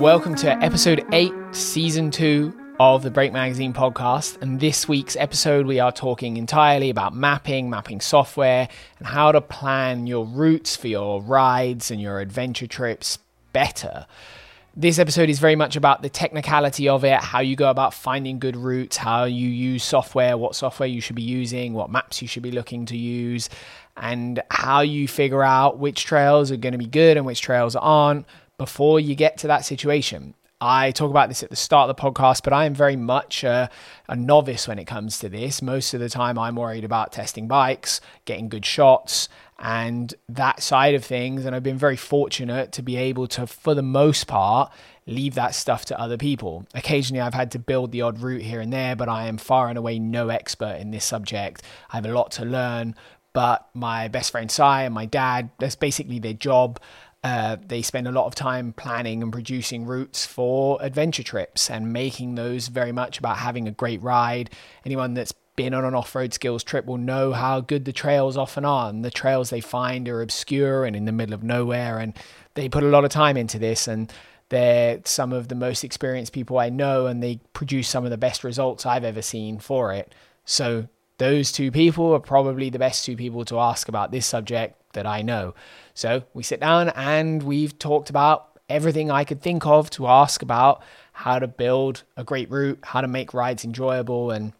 Welcome to episode 8, season 2 of the Break Magazine podcast. And this week's episode, we are talking entirely about mapping, mapping software, and how to plan your routes for your rides and your adventure trips better. This episode is very much about the technicality of it, how you go about finding good routes, how you use software, what software you should be using, what maps you should be looking to use, and how you figure out which trails are going to be good and which trails aren't before you get to that situation. I talk about this at the start of the podcast, but I am very much a, a, novice when it comes to this. Most of the time, I'm worried about testing bikes, getting good shots, and that side of things. And I've been very fortunate to be able to, for the most part, leave that stuff to other people. Occasionally, I've had to build the odd route here and there, but I am far and away no expert in this subject. I have a lot to learn. But my best friend Si and my dad, that's basically their job. Uh, they spend a lot of time planning and producing routes for adventure trips and making those very much about having a great ride. Anyone that's been on an off-road skills trip will know how good the trails often are. And the trails they find are obscure and in the middle of nowhere, and they put a lot of time into this. And they're some of the most experienced people I know, and they produce some of the best results I've ever seen for it. So those two people are probably the best two people to ask about this subject that I know. So we sit down and we've talked about everything I could think of to ask about how to build a great route, how to make rides enjoyable, and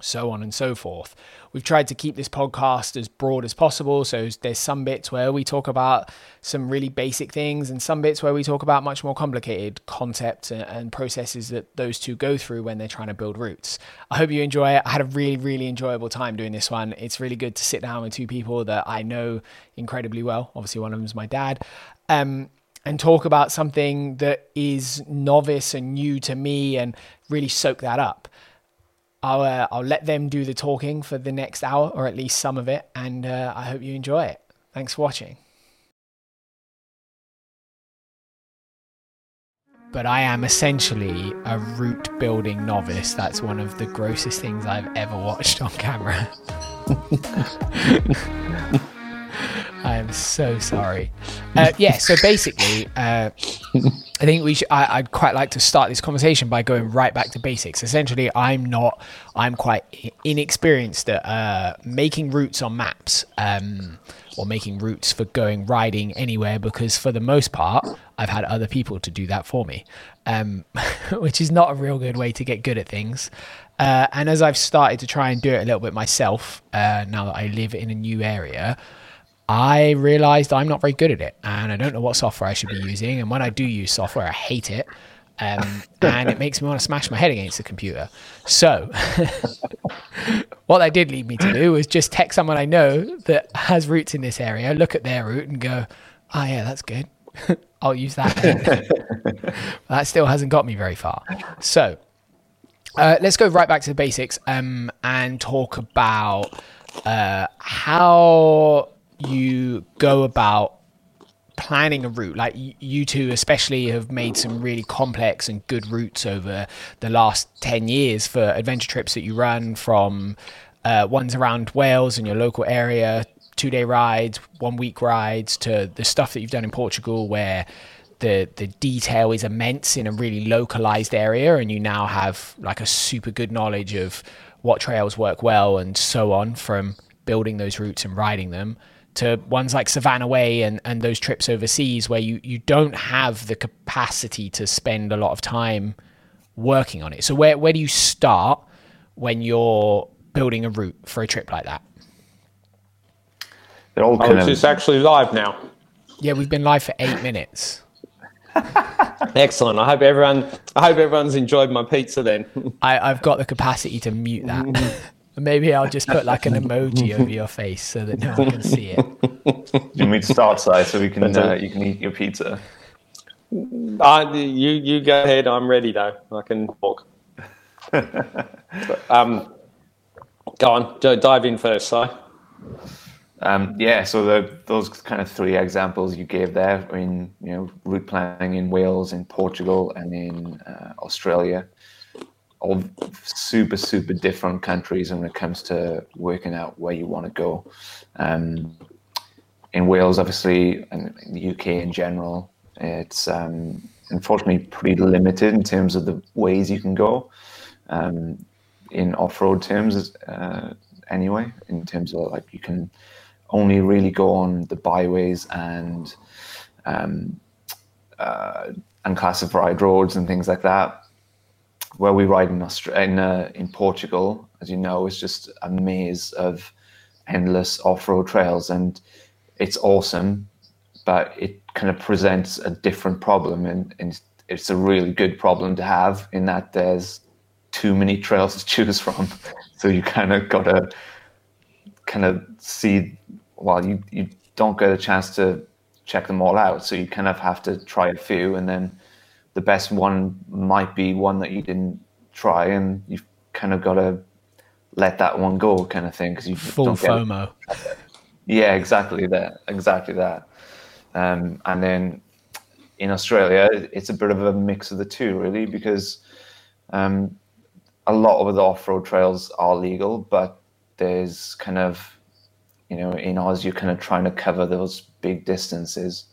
so on and so forth. We've tried to keep this podcast as broad as possible. So there's some bits where we talk about some really basic things and some bits where we talk about much more complicated concepts and processes that those two go through when they're trying to build routes. I hope you enjoy it. I had a really, really enjoyable time doing this one. It's really good to sit down with two people that I know incredibly well. Obviously, one of them is my dad. Um, and talk about something that is novice and new to me and really soak that up. I'll uh, I'll let them do the talking for the next hour, or at least some of it, and uh, I hope you enjoy it. Thanks for watching. But I am essentially a route building novice. That's one of the grossest things I've ever watched on camera. I am so sorry. Uh, yeah, so basically, uh, I think we should. I, would quite like to start this conversation by going right back to basics. Essentially, I'm not. I'm quite inexperienced at uh, making routes on maps. Um, or making routes for going riding anywhere because for the most part I've had other people to do that for me, um, which is not a real good way to get good at things. Uh, and as I've started to try and do it a little bit myself, uh, now that I live in a new area, I realized I'm not very good at it and I don't know what software I should be using. And when I do use software, I hate it. Um, and it makes me want to smash my head against the computer. So, what that did lead me to do was just text someone I know that has routes in this area, look at their route and go, "Oh yeah, that's good. I'll use that." that still hasn't got me very far. So, uh, let's go right back to the basics um, and talk about uh, how you go about planning a route like you two especially have made some really complex and good routes over the last 10 years for adventure trips that you run from uh, ones around wales and your local area two day rides one week rides to the stuff that you've done in portugal where the the detail is immense in a really localized area and you now have like a super good knowledge of what trails work well and so on from building those routes and riding them to ones like Savannah Way and, and those trips overseas where you, you don't have the capacity to spend a lot of time working on it. So where, where do you start when you're building a route for a trip like that? They're all oh, of... it's actually live now. Yeah, we've been live for eight minutes. Excellent. I hope everyone. I hope everyone's enjoyed my pizza. Then I, I've got the capacity to mute that. Maybe I'll just put like an emoji over your face so that no one can see it. You need to start side so we can uh, you can eat your pizza. Uh, you you go ahead. I'm ready though. I can walk. um, go on. Dive in first, Si. Um, yeah, so the, those kind of three examples you gave there, in you know, route planning in Wales, in Portugal, and in uh, Australia, all super super different countries when it comes to working out where you want to go. Um, in Wales, obviously, and the UK in general, it's um, unfortunately pretty limited in terms of the ways you can go um, in off-road terms uh, anyway in terms of like you can only really go on the byways and um, uh, unclassified roads and things like that where we ride in Australia, in, uh, in Portugal as you know is just a maze of endless off-road trails and it's awesome but it kind of presents a different problem and, and it's a really good problem to have in that there's too many trails to choose from. So you kind of got to kind of see well you, you don't get a chance to check them all out so you kind of have to try a few and then the best one might be one that you didn't try and you've kind of got to let that one go kind of thing because you full don't FOMO. Get, yeah, exactly that. Exactly that. Um, and then in Australia, it's a bit of a mix of the two, really, because um, a lot of the off-road trails are legal, but there's kind of, you know, in Oz, you're kind of trying to cover those big distances,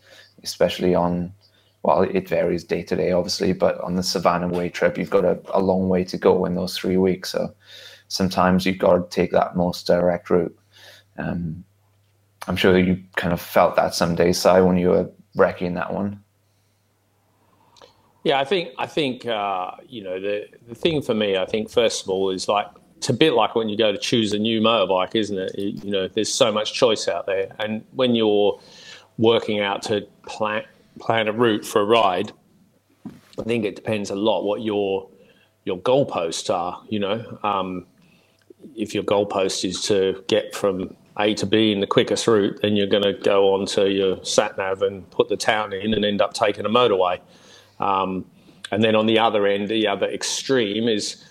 especially on, well, it varies day to day, obviously, but on the Savannah Way trip, you've got a, a long way to go in those three weeks. So sometimes you've got to take that most direct route. Um, I'm sure you kind of felt that some days, Si, when you were recceing that one. Yeah, I think I think uh, you know the the thing for me. I think first of all is like it's a bit like when you go to choose a new motorbike, isn't it? You know, there's so much choice out there, and when you're working out to plan plan a route for a ride, I think it depends a lot what your your goalposts are. You know, um, if your goalpost is to get from A to B in the quickest route, then you're going to go onto your sat nav and put the town in and end up taking a motorway. Um, and then on the other end, the other extreme is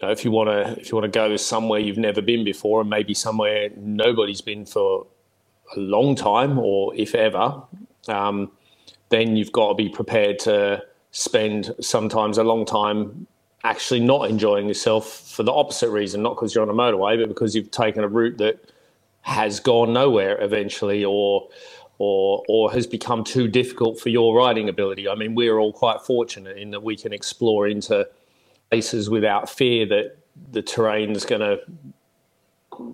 you know, if you want to if you want to go somewhere you've never been before and maybe somewhere nobody's been for a long time or if ever, um, then you've got to be prepared to spend sometimes a long time actually not enjoying yourself for the opposite reason, not because you're on a motorway, but because you've taken a route that has gone nowhere eventually or or or has become too difficult for your riding ability. I mean, we're all quite fortunate in that we can explore into places without fear that the terrain is going to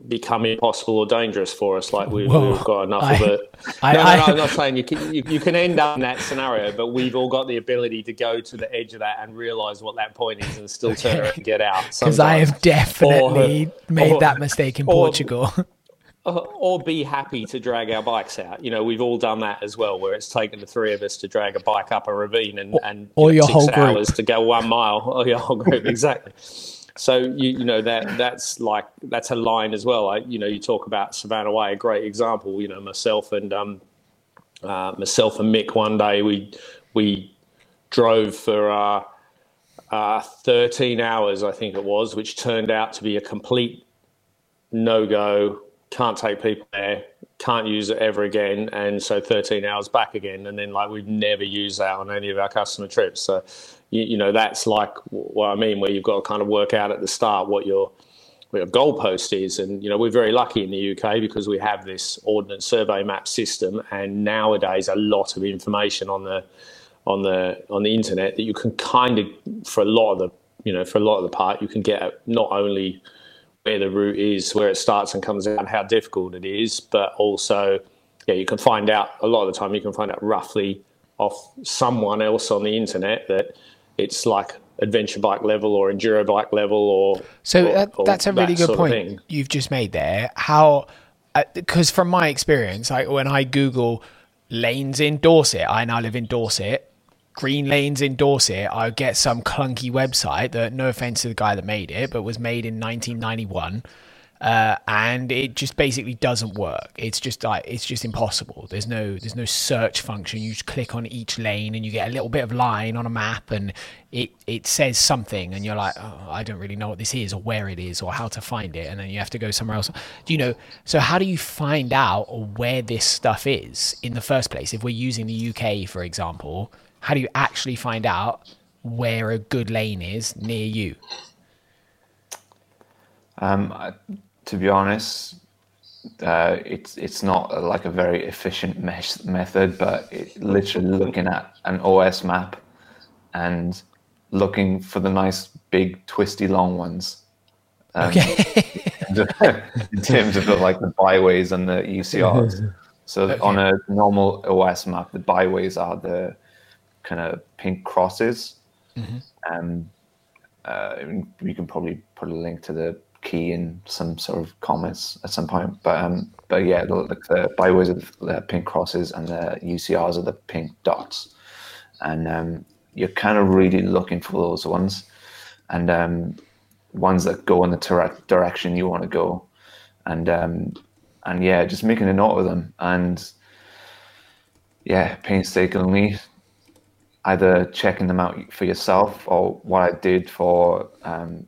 become impossible or dangerous for us. Like we, have got enough I, of it. I, no, no, no, I, am not saying you can, you, you, can end up in that scenario, but we've all got the ability to go to the edge of that and realize what that point is and still turn around and get out. Because I have definitely or, made or, that mistake in Portugal. or be happy to drag our bikes out. You know, we've all done that as well, where it's taken the three of us to drag a bike up a ravine and, and or you know, your six whole hours group. to go one mile. Or your whole group, exactly. So you you know that that's like that's a line as well. I, you know, you talk about Savannah Way, a great example. You know, myself and um, uh, myself and Mick one day we we drove for uh, uh, 13 hours, I think it was, which turned out to be a complete no go. Can't take people there. Can't use it ever again. And so 13 hours back again. And then like we've never used that on any of our customer trips. So you, you, know that's like what I mean, where you've got to kind of work out at the start what your what your goalpost is, and you know we're very lucky in the UK because we have this ordnance survey map system, and nowadays a lot of information on the on the on the internet that you can kind of for a lot of the you know for a lot of the part you can get not only where the route is, where it starts and comes out, how difficult it is, but also yeah you can find out a lot of the time you can find out roughly off someone else on the internet that it's like adventure bike level or enduro bike level or so or, that, that's a really good point you've just made there. How because uh, from my experience like when i google lanes in dorset i now live in dorset green lanes in dorset i get some clunky website that no offense to the guy that made it but was made in 1991 uh, and it just basically doesn't work. It's just like it's just impossible. There's no there's no search function. You just click on each lane and you get a little bit of line on a map, and it it says something, and you're like, oh, I don't really know what this is or where it is or how to find it, and then you have to go somewhere else. Do you know? So how do you find out where this stuff is in the first place? If we're using the UK, for example, how do you actually find out where a good lane is near you? Um, I- to be honest, uh, it's it's not a, like a very efficient mesh method, but it, literally looking at an OS map and looking for the nice big twisty long ones. Um, okay. in terms of the, like the byways and the UCRs. So okay. on a normal OS map, the byways are the kind of pink crosses. Mm-hmm. And uh, we can probably put a link to the key in some sort of comments at some point. But um, but yeah, the, the byways of the pink crosses and the UCRs are the pink dots. And um, you're kind of really looking for those ones. And um, ones that go in the ter- direction you want to go, and um, and yeah, just making a note of them, and yeah, painstakingly, either checking them out for yourself or what I did for um,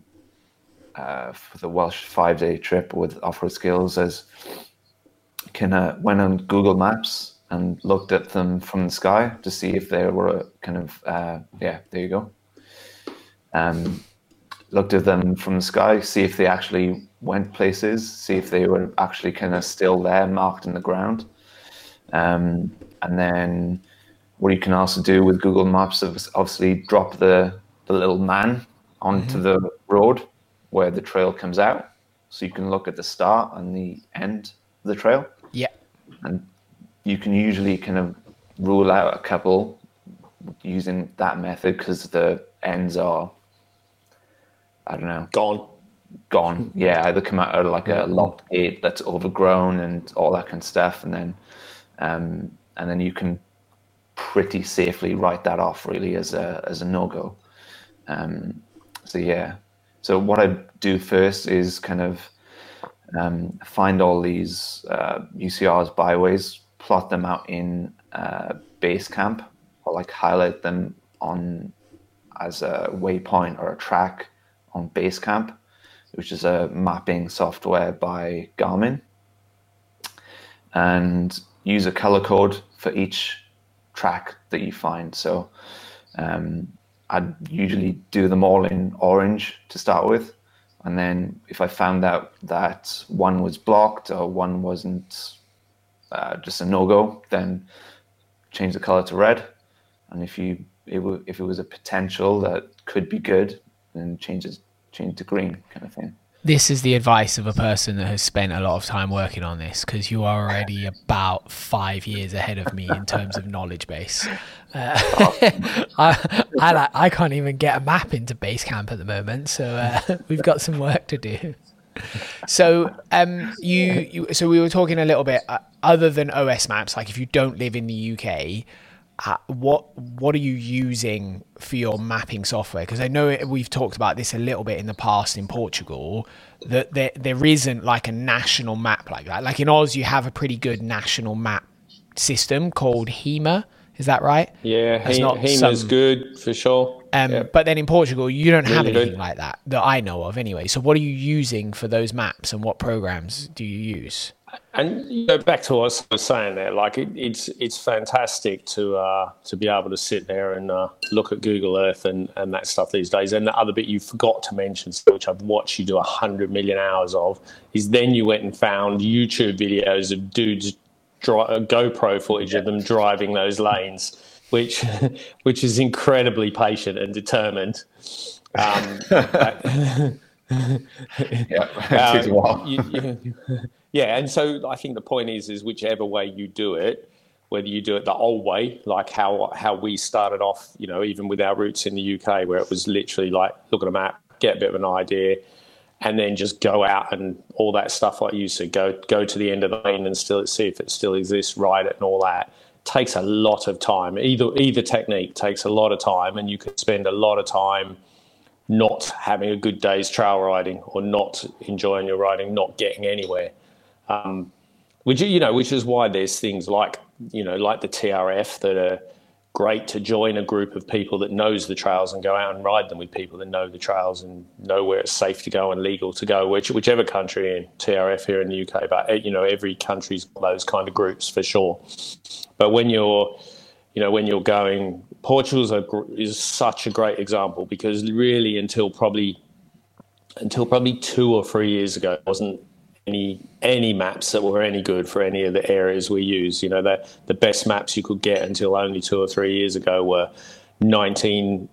uh, for the Welsh five day trip with Off-Road Skills is kind of went on Google Maps and looked at them from the sky to see if they were kind of uh, yeah there you go um, looked at them from the sky, see if they actually went places, see if they were actually kind of still there, marked in the ground. Um, and then what you can also do with Google Maps is obviously drop the, the little man onto mm-hmm. the road where the trail comes out. So you can look at the start and the end of the trail. Yeah. And you can usually kind of rule out a couple using that method because the ends are I don't know, gone. Gone. Yeah, either come out of like a locked gate that's overgrown and all that kind of stuff, and then um, and then you can pretty safely write that off really as a as a no go. Um, so yeah. So what I do first is kind of um, find all these uh, UCRs byways, plot them out in uh, Basecamp, or like highlight them on as a waypoint or a track on Basecamp, which is a mapping software by Garmin, and use a color code for each track that you find. So um, I'd usually do them all in orange to start with. And then if I found out that one was blocked or one wasn't uh, just a no go, then change the color to red. And if you it w- if it was a potential that could be good, then change it change to green kind of thing. This is the advice of a person that has spent a lot of time working on this because you are already about five years ahead of me in terms of knowledge base. Uh, I, I, I can't even get a map into Basecamp at the moment, so uh, we've got some work to do. So, um, you, you, so we were talking a little bit. Uh, other than OS maps, like if you don't live in the UK, uh, what what are you using for your mapping software? Because I know we've talked about this a little bit in the past in Portugal. That there there isn't like a national map like that. Like in Oz, you have a pretty good national map system called HEMA. Is that right? Yeah, HEMA is good for sure. Um, yep. But then in Portugal, you don't really have anything good. like that that I know of anyway. So what are you using for those maps, and what programs do you use? And you know, back to what I was saying there, like it, it's it's fantastic to uh, to be able to sit there and uh, look at Google Earth and, and that stuff these days. And the other bit you forgot to mention, which I've watched you do a hundred million hours of, is then you went and found YouTube videos of dudes dri- uh, GoPro footage of them driving those lanes, which which is incredibly patient and determined. Um, yeah, um, you, you, yeah, and so I think the point is, is whichever way you do it, whether you do it the old way, like how how we started off, you know, even with our routes in the UK, where it was literally like look at a map, get a bit of an idea, and then just go out and all that stuff like you said, go go to the end of the lane and still see if it still exists, ride it, and all that takes a lot of time. Either either technique takes a lot of time, and you could spend a lot of time not having a good day's trail riding or not enjoying your riding, not getting anywhere. Um, which you know, which is why there's things like you know, like the TRF that are great to join a group of people that knows the trails and go out and ride them with people that know the trails and know where it's safe to go and legal to go, which whichever country in TRF here in the UK. But eh, you know, every country's those kind of groups for sure. But when you're you know, when you're going, Portugal's a, is such a great example because really until probably until probably two or three years ago, it wasn't any any maps that were any good for any of the areas we use. You know, the the best maps you could get until only two or three years ago were 19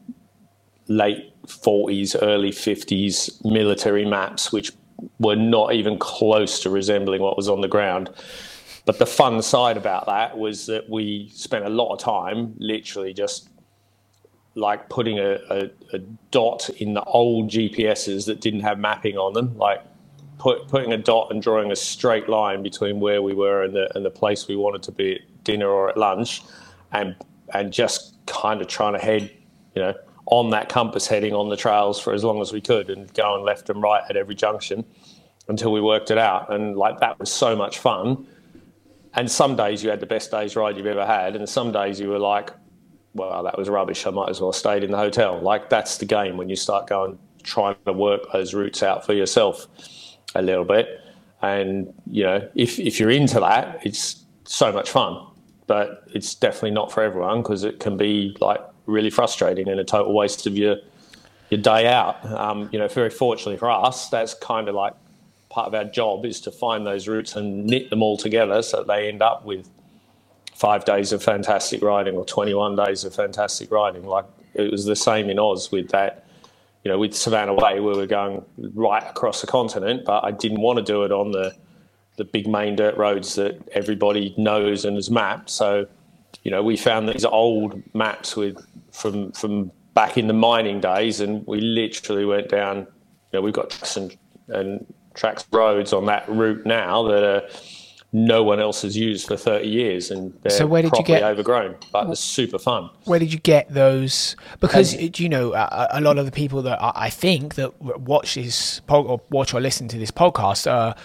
late 40s, early 50s military maps, which were not even close to resembling what was on the ground. But the fun side about that was that we spent a lot of time literally just like putting a, a, a dot in the old GPSs that didn't have mapping on them, like put, putting a dot and drawing a straight line between where we were and the, and the place we wanted to be at dinner or at lunch, and and just kind of trying to head, you know, on that compass heading on the trails for as long as we could and going left and right at every junction until we worked it out. And like that was so much fun. And some days you had the best day's ride you've ever had, and some days you were like, well, that was rubbish. I might as well have stayed in the hotel. Like that's the game when you start going trying to work those routes out for yourself a little bit. And you know, if if you're into that, it's so much fun. But it's definitely not for everyone because it can be like really frustrating and a total waste of your your day out. Um, you know, very fortunately for us, that's kind of like part of our job is to find those routes and knit them all together so that they end up with five days of fantastic riding or 21 days of fantastic riding. Like it was the same in Oz with that, you know, with Savannah Way, where we were going right across the continent, but I didn't want to do it on the the big main dirt roads that everybody knows and has mapped. So, you know, we found these old maps with from from back in the mining days, and we literally went down. You know, we've got tracks and, and tracks roads on that route now that are no one else has used for 30 years and they're So where did you get- overgrown but it's super fun Where did you get those? Because uh, you know, a, a lot of the people that I think that watch this pod, or watch or listen to this podcast are,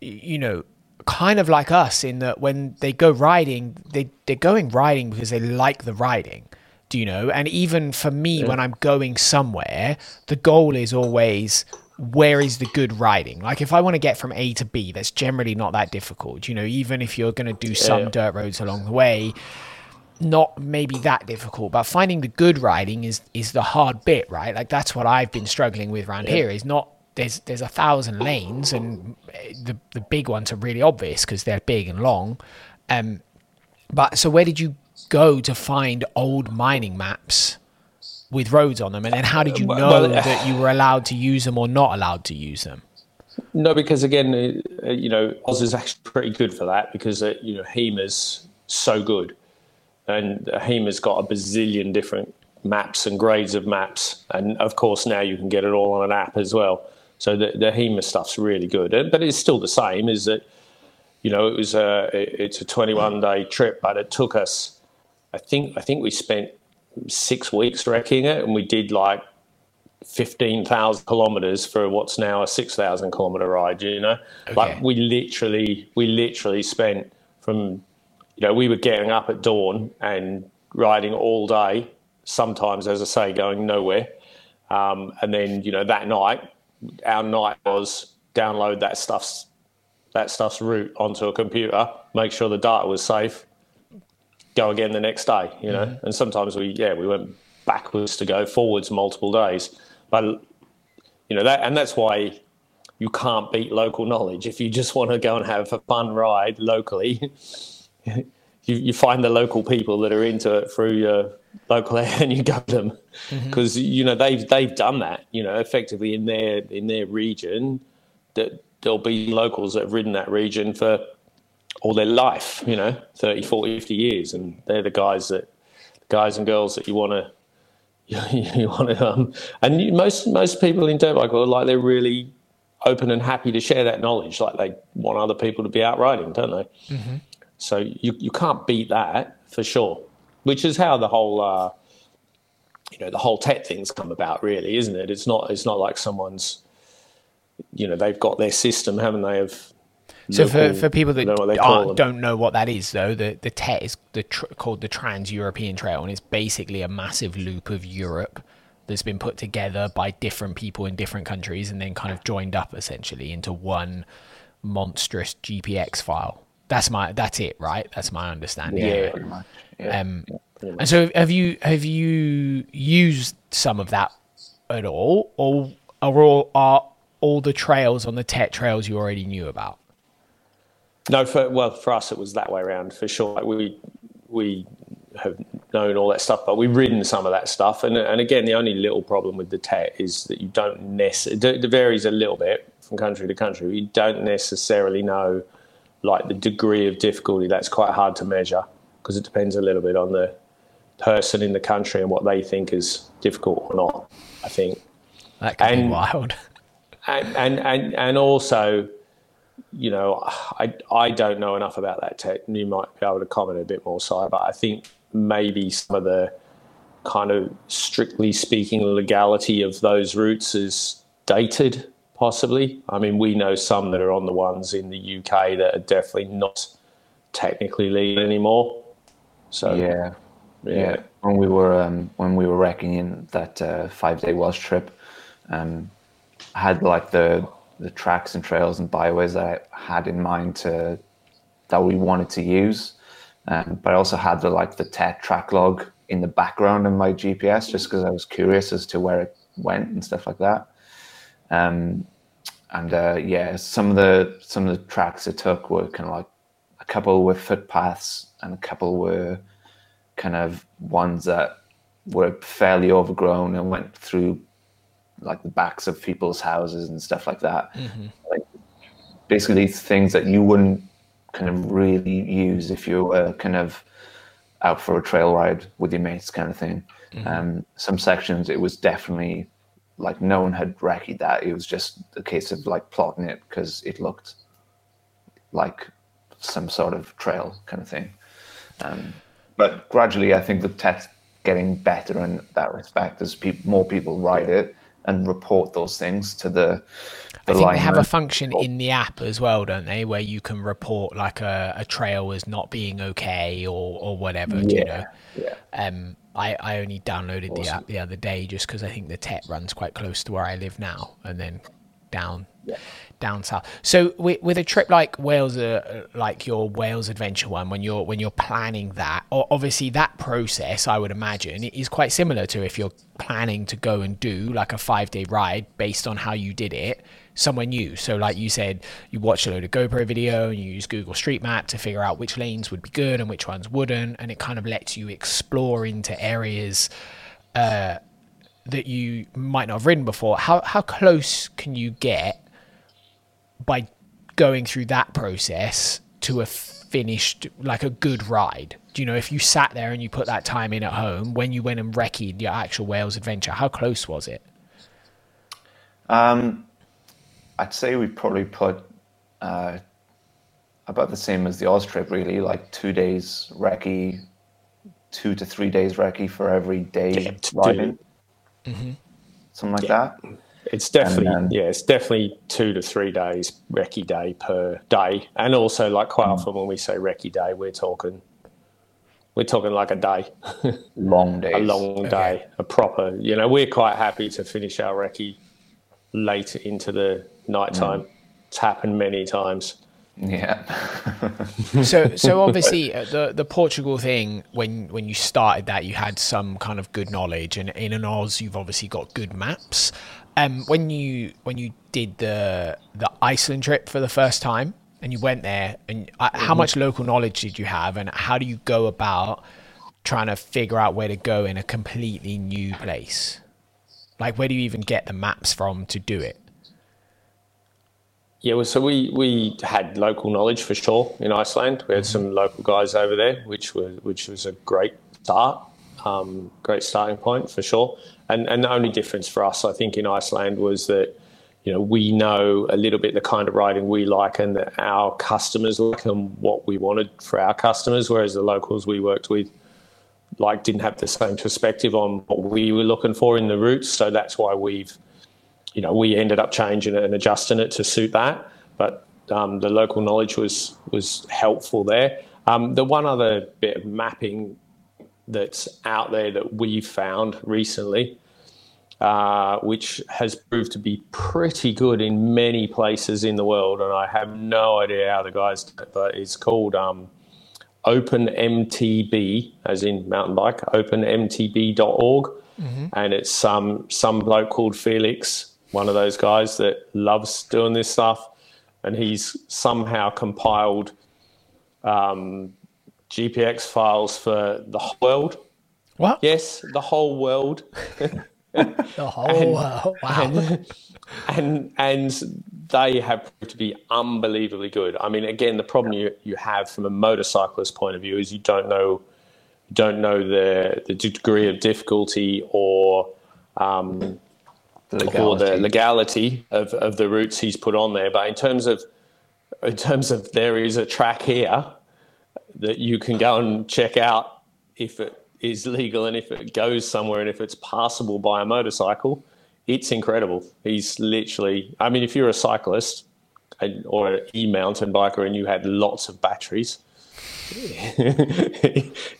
you know, kind of like us in that when they go riding, they they're going riding because they like the riding. Do you know? And even for me, when I'm going somewhere, the goal is always where is the good riding? Like if I want to get from A to B, that's generally not that difficult. You know, even if you're going to do some Yeah. dirt roads along the way, not maybe that difficult, but finding the good riding is is the hard bit, right? Like that's what I've been struggling with around here. Is not there's there's a thousand lanes, and eh, the the big ones are really obvious because they're big and long. Um, but so where did you go to find old mining maps with roads on them, and then how did you know Well, that you were allowed to use them or not allowed to use them? No, because again, uh, you know, Oz is actually pretty good for that because uh, you know HEMA's so good, and HEMA's got a bazillion different maps and grades of maps, and of course now you can get it all on an app as well. So the the HEMA stuff's really good, Uh, but it's still the same. Is that you know it was a it's a 21 day trip, but it took us. I think I think we spent six weeks recceing it, and we did like 15,000 kilometers for what's now a 6,000 kilometer ride, you know? Like we literally, we literally spent from, you know, we were getting up at dawn and riding all day, sometimes, as I say, going nowhere. Um, and then, you know, that night, our night was download that stuff's, that stuff's route onto a computer, make sure the data was safe, go again the next day, you know. Mm-hmm. And sometimes we, yeah, we went backwards to go forwards multiple days. But you know that, and that's why you can't beat local knowledge. If you just want to go and have a fun ride locally, you, you find the local people that are into it through your local area and you go to them mm-hmm. because you know they've they've done that. You know, effectively in their in their region, that there'll be locals that have ridden that region for all their life. You know, 30, 40, 50 years, and they're the guys that guys and girls that you want to you, you want to um, and you, most most people in dirt bike world like they're really open and happy to share that knowledge like they want other people to be out riding don't they so you, you can't beat that for sure which is how the whole uh, you know the whole TET thing's come about really isn't it it's not it's not like someone's you know they've got their system haven't they of So for, local- for people that don't know what aren't- don't know what that is, though, the the TET is the tr- called the Trans European Trail, and it's basically a massive loop of Europe that's been put together by different people in different countries, and then kind of joined up essentially into one monstrous GPX file. That's my that's it, right? That's my understanding. Yeah. anyway. pretty much. Yeah. Um, and so have you have you used some of that at all, or are all are all the trails on the Tet trails you already knew about? No, for well, for us it was that way around for sure. Like we we have known all that stuff, but we've ridden some of that stuff. And and again, the only little problem with the Tet is that you don't necessarily. It varies a little bit from country to country. You don't necessarily know like the degree of difficulty. That's quite hard to measure because it depends a little bit on the person in the country and what they think is difficult or not. I think that could and, be wild. And, and and and also, you know, I I don't know enough about that TET. You might be able to comment a bit more, Si, but I think maybe some of the kind of strictly speaking legality of those routes is dated possibly i mean we know some that are on the ones in the uk that are definitely not technically legal anymore so yeah yeah, yeah. when we were um, when we were recceing in that uh, five day Welsh trip um, had like the the tracks and trails and byways that I had in mind to that we wanted to use um, but I also had the like the TET track log in the background of my GPS just because I was curious as to where it went and stuff like that. Um, and uh, yeah, some of the some of the tracks it took were kind of like a couple were footpaths and a couple were kind of ones that were fairly overgrown and went through like the backs of people's houses and stuff like that. Mm-hmm. Like basically things that you wouldn't kind of really use if you were kind of out for a trail ride with your mates kind of thing. Mm-hmm. Um, some sections it was definitely like no one had recce that. It was just a case of like plotting it because it looked like some sort of trail kind of thing. Um, but gradually, I think the TET's getting better in that respect as pe- more people ride it and report those things to the I think they have a function in the app as well, don't they, where you can report like a, a trail as not being okay or or whatever. Yeah, you know? yeah. Um, I I only downloaded awesome. the app the other day just because I think the Tet runs quite close to where I live now, and then down yeah. Down south. So with, with a trip like Wales, uh, like your Wales adventure one, when you're when you're planning that, obviously that process, I would imagine, is quite similar to if you're planning to go and do like a five day ride based on how you did it somewhere new. So, like you said, you watch a load of GoPro video and you use Google Street Map to figure out which lanes would be good and which ones wouldn't, and it kind of lets you explore into areas uh, that you might not have ridden before. How how close can you get by going through that process to a finished like a good ride? Do you know if you sat there and you put that time in at home when you went and recced your actual Wales adventure? How close was it? Um, I'd say we probably put uh, about the same as the Oz trip, really, like two days recce, two to three days recce for every day yeah, riding, mm-hmm. something like yeah. that. It's definitely then, yeah, it's definitely two to three days recce day per day, and also like quite mm. often when we say recce day, we're talking we're talking like a day, long day, a long day, okay. a proper. You know, we're quite happy to finish our recce late into the nighttime. Mm. It's happened many times. Yeah. so so obviously uh, the the Portugal thing when when you started that you had some kind of good knowledge and in an Oz you've obviously got good maps. Um when you when you did the the Iceland trip for the first time and you went there and uh, how mm-hmm. much local knowledge did you have and how do you go about trying to figure out where to go in a completely new place? Like where do you even get the maps from to do it? Yeah, well, so we, we had local knowledge for sure in Iceland. We had mm-hmm. some local guys over there, which was which was a great start, um, great starting point for sure. And and the only difference for us, I think, in Iceland was that you know we know a little bit the kind of riding we like and that our customers like and what we wanted for our customers, whereas the locals we worked with like didn't have the same perspective on what we were looking for in the routes. So that's why we've you know, we ended up changing it and adjusting it to suit that. But um, the local knowledge was was helpful there. Um, the one other bit of mapping that's out there that we've found recently, uh, which has proved to be pretty good in many places in the world, and I have no idea how the guys, but it's called um, OpenMTB, as in mountain bike, openmtb.org, mm-hmm. and it's some some bloke called Felix one of those guys that loves doing this stuff, and he's somehow compiled um, GPX files for the whole world. What? Yes, the whole world. The whole world. Wow. and and they have proved to be unbelievably good. I mean, again, the problem you, you have from a motorcyclist point of view is you don't know don't know the the degree of difficulty or um, The or the legality. legality of, of the routes he's put on there. But in terms of in terms of there is a track here that you can go and check out if it is legal and if it goes somewhere and if it's passable by a motorcycle, it's incredible. He's literally I mean if you're a cyclist and, or an e-mountain biker and you had lots of batteries,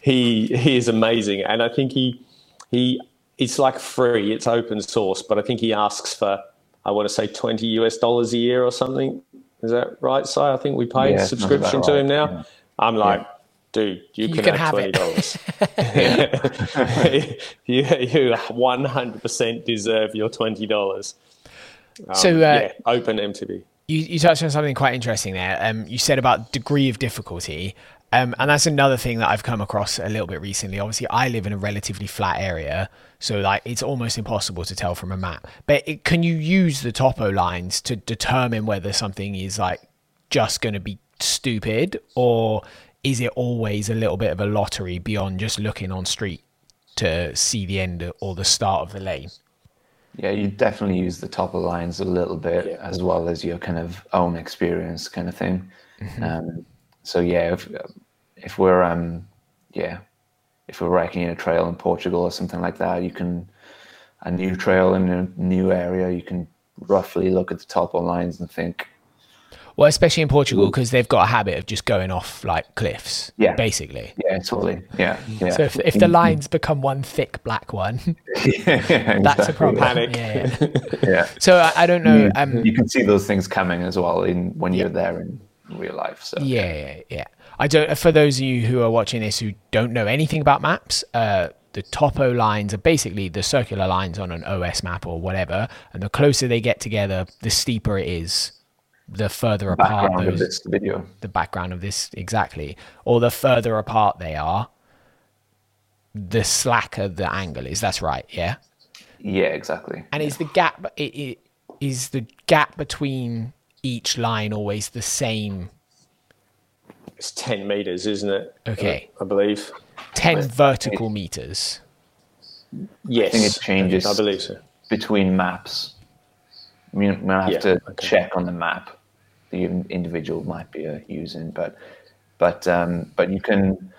he he is amazing and I think he he it's like free, it's open source, but I think he asks for I want to say 20 US dollars a year or something. Is that right, Si? I think we pay Yeah, subscription to him now. yeah. I'm like, dude, you, can, can have have $20. you you 100 percent deserve your twenty dollars. so, uh, yeah, open MTB. you, you touched on something quite interesting there. Um, you said about degree of difficulty. Um, and that's another thing that I've come across a little bit recently. Obviously, I live in a relatively flat area, so like it's almost impossible to tell from a map. But it, can you use the topo lines to determine whether something is like just going to be stupid, or is it always a little bit of a lottery beyond just looking on street to see the end or the start of the lane? Yeah, you definitely use the topo lines a little bit as well as your kind of own experience kind of thing. Um, so yeah, if if we're um yeah, if we're recceing a trail in Portugal or something like that, you can a new trail in a new area, you can roughly look at the topo lines and think, Well, especially in Portugal because they've got a habit of just going off like cliffs. Yeah. basically. yeah, totally, yeah, yeah. So if, if the lines become one thick black one, yeah, that's a problem. Panic. Yeah, yeah. Yeah, So I, I don't know. Um, you can see those things coming as well in when you're there in real life. So yeah, yeah, yeah. I don't. For those of you who are watching this who don't know anything about maps, uh, the topo lines are basically the circular lines on an OS map or whatever, and the closer they get together, the steeper it is. The further apart background of those, this video. the background of this exactly, or the further apart they are, the slacker the angle is. That's right. Yeah. Yeah, exactly. And is the gap i i is the gap between each line always the same? It's ten meters, isn't it? Okay. I believe. Ten vertical meters. Yes, I think it changes. I believe so. between maps. I mean, we have Yeah, to okay. check on the map the individual might be uh, using, but but um, but you can.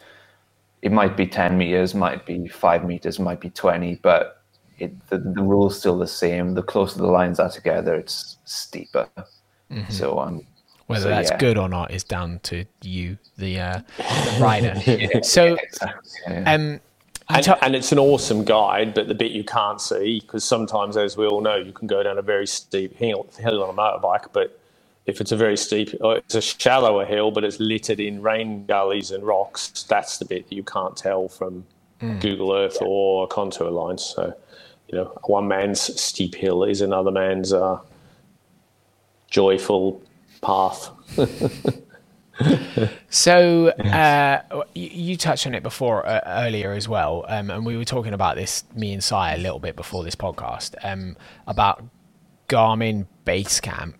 It might be ten meters, might be five meters, might be twenty, but it, the the rule's still the same. The closer the lines are together, it's steeper. So um, Whether so, that's yeah. good or not is down to you, the, uh, the rider. So, Exactly. yeah. um, And, ta- and it's an awesome guide, but the bit you can't see, because sometimes, as we all know, you can go down a very steep hill, hill on a motorbike, but if it's a very steep, or it's a shallower hill, but it's littered in rain gullies and rocks, that's the bit that you can't tell from Google Earth or contour lines. So, you know, one man's steep hill is another man's uh, joyful path. So uh, you, you touched on it before uh, earlier as well, um, and we were talking about this me and Si a little bit before this podcast um, about Garmin Basecamp.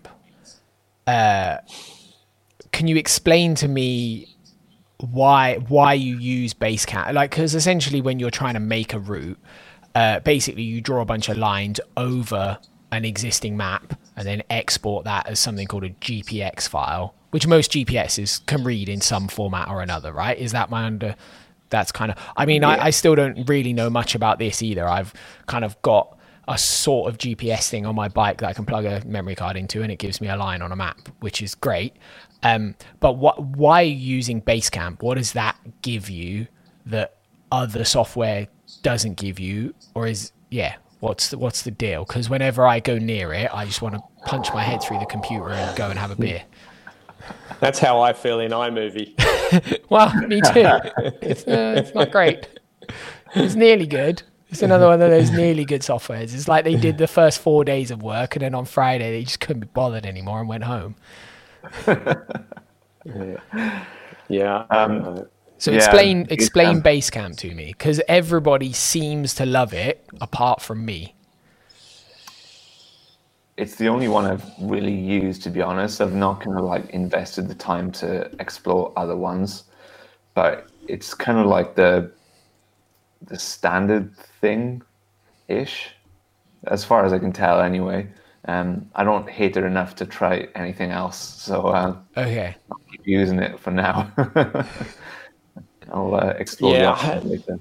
Uh, can you explain to me why why you use Basecamp? Like, because essentially, when you're trying to make a route, uh, basically you draw a bunch of lines over an existing map and then export that as something called a GPX file, which most GPSs can read in some format or another, right? Is that my under? That's kind of. I mean, I, I still don't really know much about this either. I've kind of got a sort of GPS thing on my bike that I can plug a memory card into, and it gives me a line on a map, which is great. Um, but what? Why are you using Basecamp? What does that give you that other software doesn't give you, or is yeah? What's the, what's the deal? Because whenever I go near it, I just want to punch my head through the computer and go and have a beer. That's how I feel in iMovie. Well, me too. It's, uh, it's not great. It's nearly good. It's another one of those nearly good softwares. It's like they did the first four days of work, and then on Friday they just couldn't be bothered anymore and went home. yeah. Yeah. Um, so Yeah, explain it explain can. Basecamp to me because everybody seems to love it apart from me. It's the only one I've really used, to be honest. I've not kind of like invested the time to explore other ones, but it's kind of like the the standard thing, ish, as far as I can tell. Anyway, um, I don't hate it enough to try anything else, so uh, Okay. I'll keep using it for now. I'll uh, explore the Yeah, options later.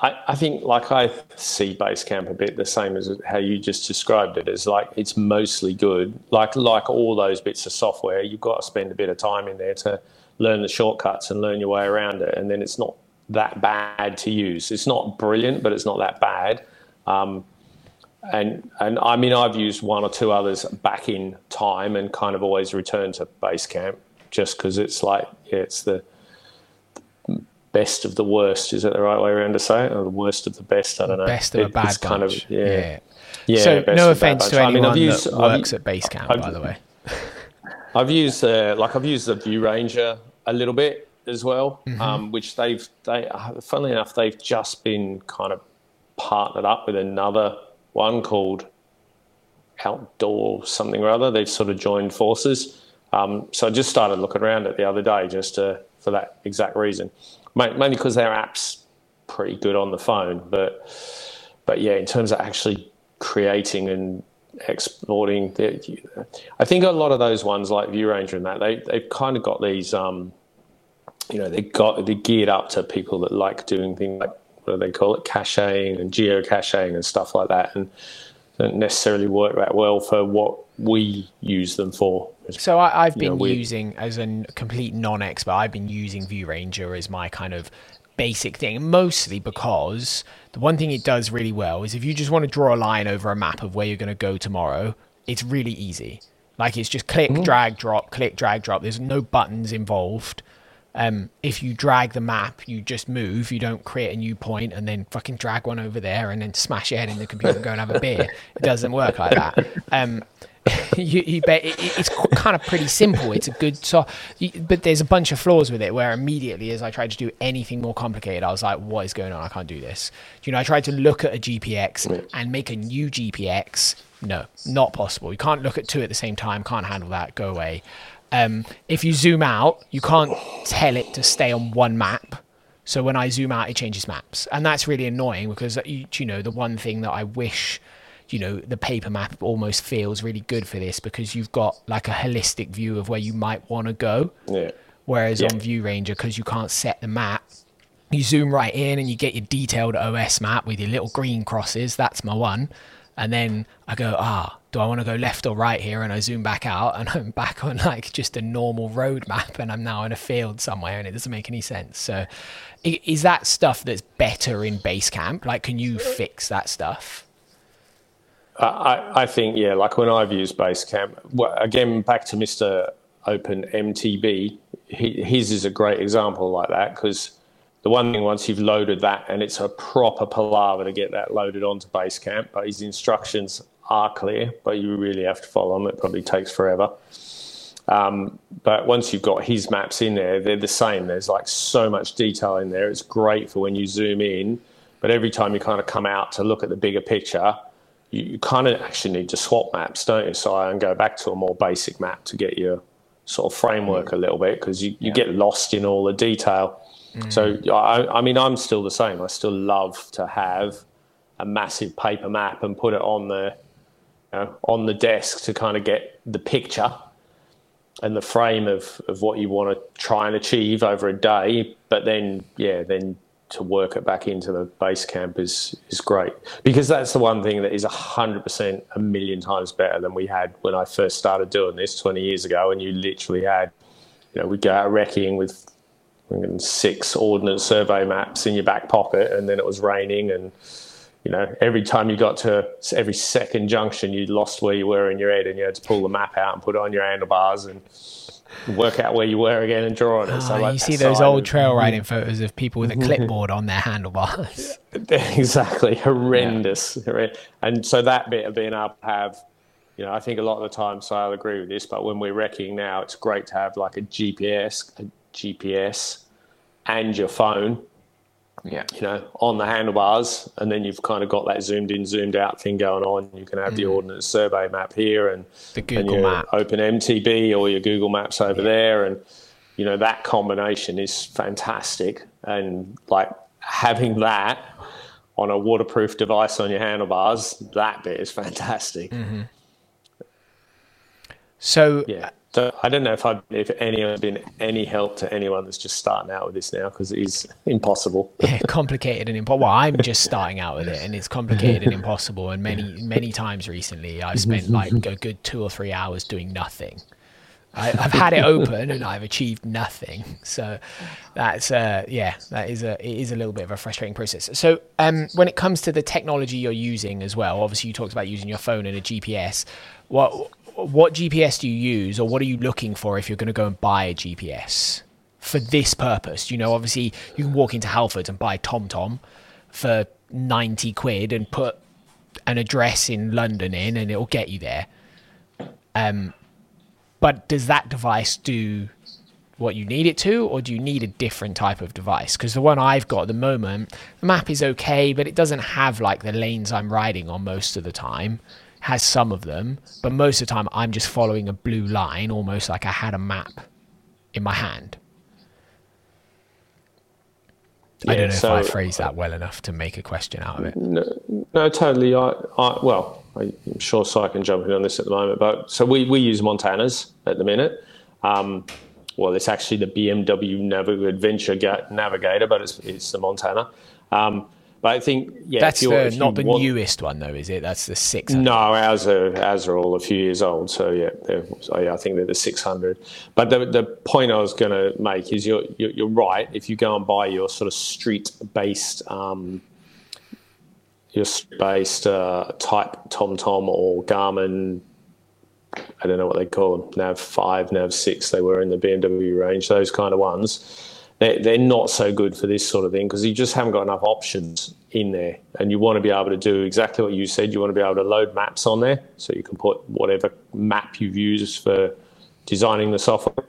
I, I think like I see Basecamp a bit the same as how you just described it. As like it's mostly good. Like like all those bits of software, you've got to spend a bit of time in there to learn the shortcuts and learn your way around it. And then it's not that bad to use. It's not brilliant, but it's not that bad. Um, and and I mean I've used one or two others back in time and kind of always return to Basecamp just because it's like yeah, it's the best of the worst. Is that the right way around to say it? Or the worst of the best? I don't know. Best of a bad it's bunch. kind of yeah. yeah. Yeah, so no of a bad offense to bunch. I mean, anyone I've used- that I've- works at Basecamp, I've- by the way. I've used uh, like I've used the View Ranger a little bit as well, Mm-hmm. um, which they've they funnily enough they've just been kind of partnered up with another one called Outdoor something or other. They've sort of joined forces. Um, so I just started looking around it the other day just to, for that exact reason, mainly because their app's pretty good on the phone, but but yeah, in terms of actually creating and exporting, I think a lot of those ones like ViewRanger and that they they've kind of got these, um, you know, they got they geared up to people that like doing things like what do they call it, caching and geocaching and stuff like that, and don't necessarily work that well for what we use them for. So I, know, been we- using, as a complete non-expert, I've been using View Ranger as my kind of basic thing, mostly because the one thing it does really well is if you just want to draw a line over a map of where you're going to go tomorrow, it's really easy. Like it's just click, Mm-hmm. drag, drop, click, drag, drop. There's no buttons involved. Um, if you drag the map, you just move. You don't create a new point and then fucking drag one over there and then smash your head in the computer and go and have a beer. It doesn't work like that. Um, you, you bet it, it's kind of pretty simple. It's a good so, but there's a bunch of flaws with it. Where immediately, as I tried to do anything more complicated, I was like, "What is going on? I can't do this." You know, I tried to look at a GPX and make a new GPX. No, not possible. You can't look at two at the same time. Can't handle that. Go away. Um, if you zoom out, you can't tell it to stay on one map. So when I zoom out, it changes maps, and that's really annoying because uh, you, you know the one thing that I wish, you know, the paper map almost feels really good for this because you've got like a holistic view of where you might want to go. Yeah. Whereas Yeah. on View Ranger, because you can't set the map, you zoom right in and you get your detailed OS map with your little green crosses. That's my one. And then I go, ah, do I want to go left or right here? And I zoom back out and I'm back on like just a normal road map and I'm now in a field somewhere and it doesn't make any sense. So is that stuff that's better in Basecamp? Like, can you fix that stuff? I, I- think yeah, like when I've used Basecamp, well, again back to Mister Open MTB, he, his is a great example like that because the one thing once you've loaded that and it's a proper palaver to get that loaded onto Basecamp, but his instructions are clear, but you really have to follow them. It probably takes forever. Um, but once you've got his maps in there, they're the same. There's like so much detail in there. It's great for when you zoom in, but every time you kind of come out to look at the bigger picture, you, you kind of actually need to swap maps, don't you? So I go back to a more basic map to get your sort of framework a little bit because you, you get lost in all the detail. So I, I mean, I'm still the same. I still love to have a massive paper map and put it on the you know, on the desk to kind of get the picture and the frame of, of what you want to try and achieve over a day. But then, yeah, then to work it back into the Basecamp is is great because that's the one thing that is hundred percent a million times better than we had when I first started doing this twenty years ago. And you literally had, you know, we'd go out recceing with six ordnance survey maps in your back pocket, and then it was raining and you know, every time you got to every second junction, you lost where you were in your head, and you had to pull the map out and put it on your handlebars. And work out where you were again and draw on it. So Ah, like you see those old trail riding photos of people with a clipboard on their handlebars. exactly horrendous Horre- and so that bit of being able to have you know i think a lot of the time so i'll agree with this but when we're recceing now it's great to have like a gps a gps and your phone Yeah. you know on the handlebars and then you've kind of got that zoomed in zoomed out thing going on you can have the ordnance survey map here and Mm. The and Google your map. open mtb or your google maps over there and you know that combination is fantastic and like having that on a waterproof device on your handlebars that bit is fantastic Mm-hmm. So yeah so i don't know if i if anyone's been any help to anyone that's just starting out with this now because it is impossible yeah, complicated and impossible. Well, I'm just starting out with it, and it's complicated and impossible. And many, many times recently, I've spent like a good two or three hours doing nothing. I, I've had it open and I've achieved nothing. So that's uh, yeah, that is a it is a little bit of a frustrating process. So um, when it comes to the technology you're using as well, obviously you talked about using your phone and a GPS. What what GPS do you use, or what are you looking for if you're going to go and buy a GPS? for this purpose. You know, obviously you can walk into Halford and buy TomTom for 90 quid and put an address in London in and it'll get you there. Um, but does that device do what you need it to, or do you need a different type of device? Because the one I've got at the moment, the map is okay, but it doesn't have like the lanes I'm riding on most of the time. Has some of them, but most of the time I'm just following a blue line, almost like I had a map in my hand. I don't know so- if I phrased that well enough to make a question out of it. No, no, totally. I, I well, I'm sure Si can jump in on this at the moment, but so we, we use Montanas at the minute. Um, well, it's actually the BMW Navigator Adventure Ga- Navigator, but it's it's the Montana. Um, but I think yeah, That's if the, if not the want- newest one though, is it? That's the six. No, ours are ours are all a few years old. So yeah, so yeah I think they're the 600. But the the point I was going to make is you're, you're you're right. If you go and buy your sort of street based um, your based uh, type TomTom or Garmin. I don't know what they call them. Nav five, Nav six. They were in the BMW range. Those kind of ones. They're, they're not so good for this sort of thing because you just haven't got enough options in there. And you want to be able to do exactly what you said. You want to be able to load maps on there so you can put whatever map you've used for designing the software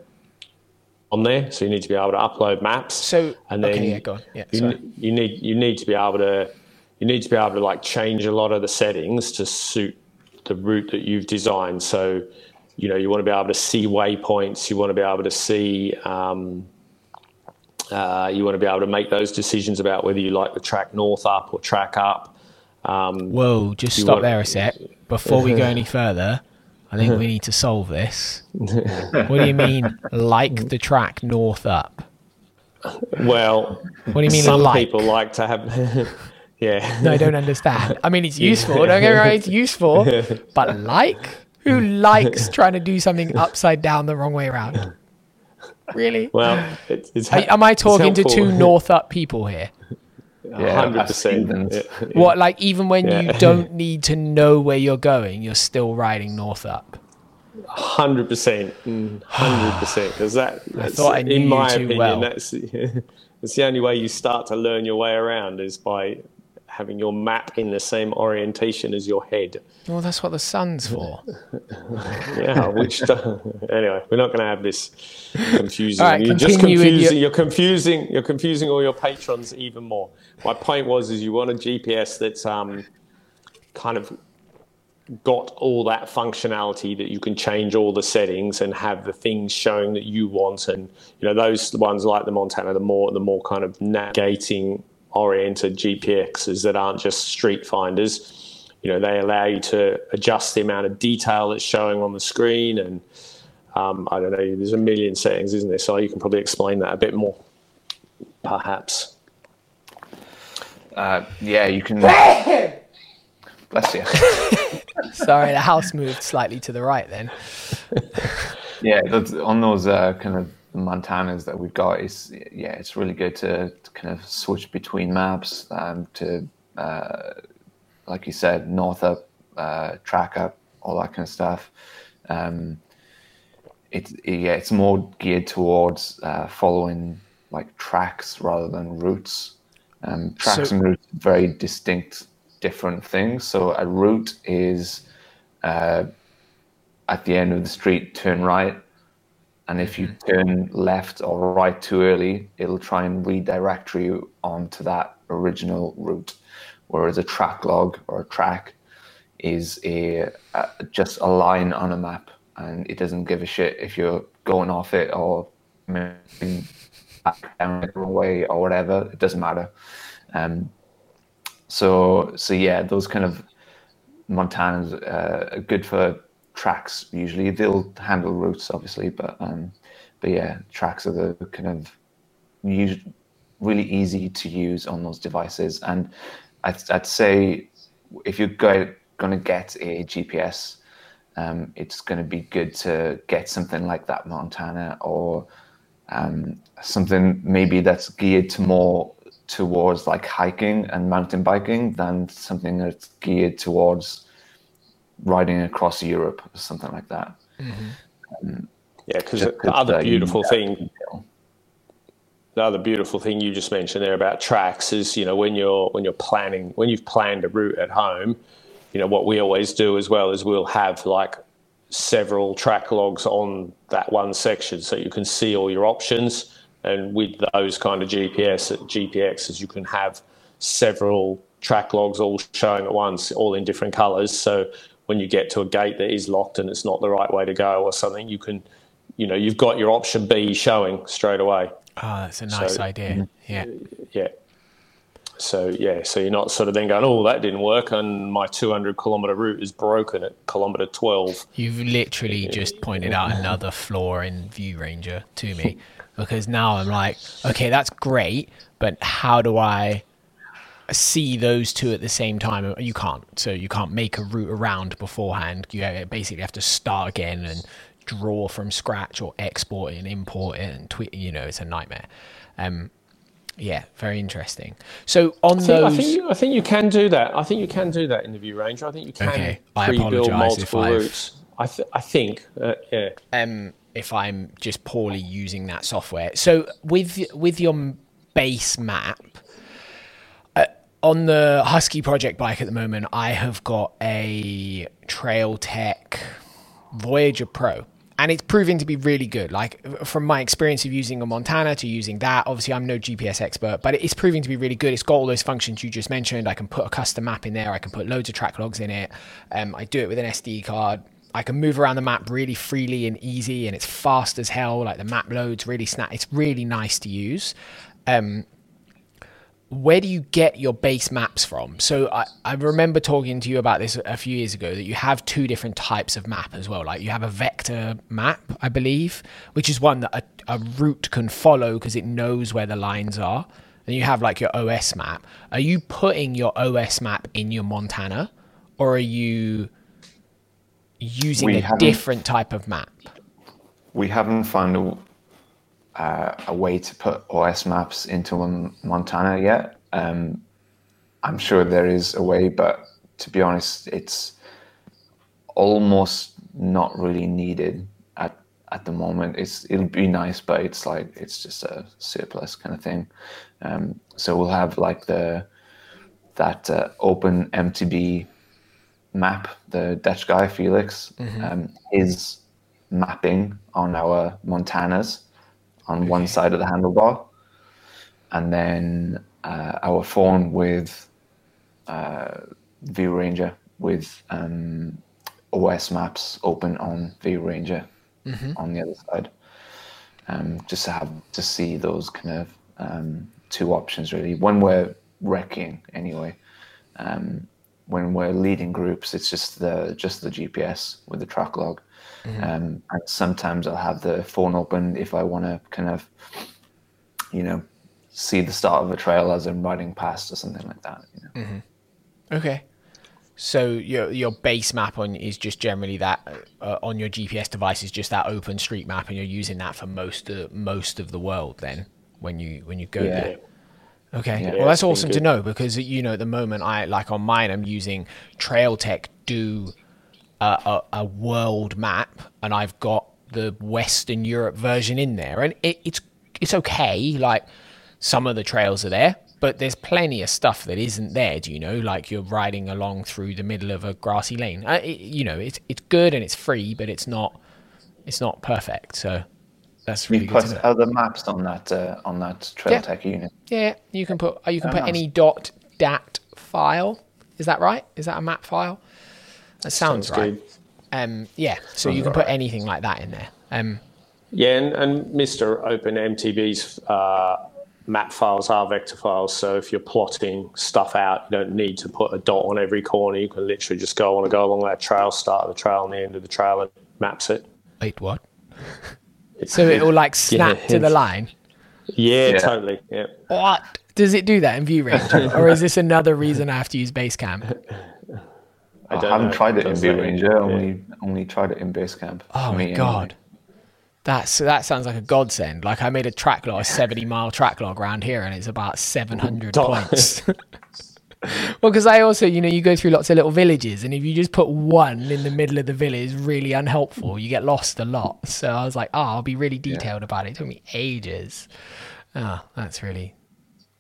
on there. So you need to be able to upload maps. So and then okay, yeah, go on. Yeah, you, you need you need to be able to you need to be able to like change a lot of the settings to suit the route that you've designed. So you know you want to be able to see waypoints. You want to be able to see. Um, uh, you want to be able to make those decisions about whether you like the track north up or track up. Um, Whoa, just stop want- there a sec. Before we go any further, I think we need to solve this. What do you mean, like the track north up? well, What do you mean, some like? people like to have. yeah. No, I don't understand. I mean, it's useful. Don't get me wrong, it's useful. But like? Who likes trying to do something upside down the wrong way around? Really? Well, it, it's, Are- Am I it's talking to two north up people here? Yeah, hundred that's Stevens. percent. What, like, even when you don't need to know where you're going, you're still riding north up? Hundred percent, mm, hundred percent. Because that, that's, thought I knew in you my too opinion, well. that's that's the only way you start to learn your way around is by having your map in the same orientation as your head. Well, that's what the sun's for. Yeah, which anyway, we're not going to have this confusing. Right, you're just with your- confusing. You're confusing. You're confusing all your patrons even more. My point was, is you want a GPS that's um, kind of got all that functionality that you can change all the settings and have the things showing that you want and you know those ones like the Montana the more the more kind of navigating oriented GPXs that aren't just street finders you know they allow you to adjust the amount of detail that's showing on the screen and um, I don't know there's a million settings isn't there so you can probably explain that a bit more perhaps Uh, yeah, you can. Bless you. Sorry, the house moved slightly to the right then. Yeah, that's, on those uh, kind of Montanas that we've got, is yeah, it's really good to, to kind of switch between maps um, to, uh, like you said, north up, uh, track up, all that kind of stuff. Um, it's yeah, it's more geared towards uh, following like tracks rather than routes. Um, tracks So- and routes are very distinct, different things. So a route is uh, at the end of the street, turn right, and if you turn left or right too early, it'll try and redirect you onto that original route. Whereas a track log or a track is a, a just a line on a map, and it doesn't give a shit if you're going off it or moving back down the wrong way or whatever. It doesn't matter. Um, so so yeah, those kind of Montanas uh, are good for tracks. Usually they'll handle routes, obviously, but um, but yeah, tracks are the kind of really easy to use on those devices. And I'd, I'd say if you're going to get a GPS, um, it's going to be good to get something like that Montana or um, something maybe that's geared to more towards like hiking and mountain biking than something that's geared towards riding across Europe or something like that. Yeah, because the other uh, beautiful thing the other beautiful thing you just mentioned there about tracks is you know when you're when you're planning when you've planned a route at home you know what we always do as well is we'll have like several track logs on that one section so you can see all your options. And with those kind of gps gpxs you can have several track logs all showing at once all in different colors. So when you get to a gate that is locked and it's not the right way to go or something you can you know you've got your option b showing straight away Oh, that's a nice So- idea. Yeah. yeah. So yeah, so you're not sort of then going, oh, that didn't work, and my 200 kilometer route is broken at kilometer 12. You've literally just pointed out another flaw in View Ranger to me because now I'm like, okay, that's great, but how do I see those two at the same time? You can't. So you can't make a route around beforehand. You basically have to start again and draw from scratch or export it and import it and tweet. You know, it's a nightmare. Um, yeah, very interesting. So on I think, I think, you, I think you can do that. I think you can do that in the View Ranger. I think you can Okay, pre-build multiple routes. I, th- I think, uh, yeah. um, if I'm just poorly using that software. So with with your base map on the Husky project bike at the moment, I have got a Trail Tech Voyager Pro. And it's proving to be really good. Like from my experience of using a Montana to using that, obviously I'm no GPS expert, but it's proving to be really good. It's got all those functions you just mentioned. I can put a custom map in there. I can put loads of track logs in it. Um, I do it with an SD card. I can move around the map really freely and easy, and it's fast as hell. Like the map loads really snap. It's really nice to use. Um, where do you get your base maps from? So I, I remember talking to you about this a few years ago that you have two different types of map as well. Like you have a vector map, I believe, which is one that a, a route can follow because it knows where the lines are. And you have like your OS map. Are you putting your OS map in your Montana or are you using We a different type of map? we haven't found a, uh, a way to put OS maps into Montana yet. Um, I'm sure there is a way, but to be honest, it's almost not really needed at at the moment. It's it'll be nice, but it's like it's just a surplus kind of thing. Um, so we'll have like the that uh, open MTB map, the Dutch guy Felix, um, is mapping on our Montanas on one side of the handlebar, and then uh, our phone with uh, View Ranger with um, OS maps open on View Ranger on the other side. Um, just to have to see those kind of um, two options really. When we're recceing anyway, um, when we're leading groups, it's just the just the GPS with the track log. Um, and sometimes I'll have the phone open if I want to kind of, you know, see the start of a trail as I'm riding past or something like that. You know? Okay. So your your base map on is just generally that uh, on your GPS device is just that open street map, and you're using that for most of most of the world. Then when you when you go Yeah. there. Okay. Yeah. well, that's it's awesome to know because you know at the moment I like on mine I'm using Trail Tech do a, a, a world map, and I've got the Western Europe version in there, and it, it's it's okay. Like some of the trails are there, but there's plenty of stuff that isn't there. Do you know? Like you're riding along through the middle of a grassy lane. Uh, it, you know, it's it's good and it's free, but it's not it's not perfect. So that's really you good. put other maps on that uh, on that Trail Yeah. Tech unit. Yeah, you can put uh, you can Oh, put nice. any dot dat file. Is that right? Is that a map file? That sounds, Sounds right. good. Um, yeah, so you can put anything like that in there. Um, Yeah, and, and Mr. Open MTB's uh, map files are vector files. So if you're plotting stuff out, you don't need to put a dot on every corner. You can literally just go, on want to go along that trail, start of the trail and the end of the trail, and maps it. wait, what? So it will like snap Yeah, to the line. Yeah, Yeah. totally. Yeah. What does it do that in view range, or is this another reason I have to use Basecamp? I I, don't haven't know. tried it in Does View Ranger. yeah. Only only tried it in Basecamp. Oh for me my anyway. god, that's that sounds like a godsend. Like I made a track log, a seventy mile track log around here, and it's about seven hundred points. well, because I also, you know, you go through lots of little villages, and if you just put one in the middle of the village, it's really unhelpful. You get lost a lot. So I was like, oh, I'll be really detailed about it. It took me ages. Oh, that's really.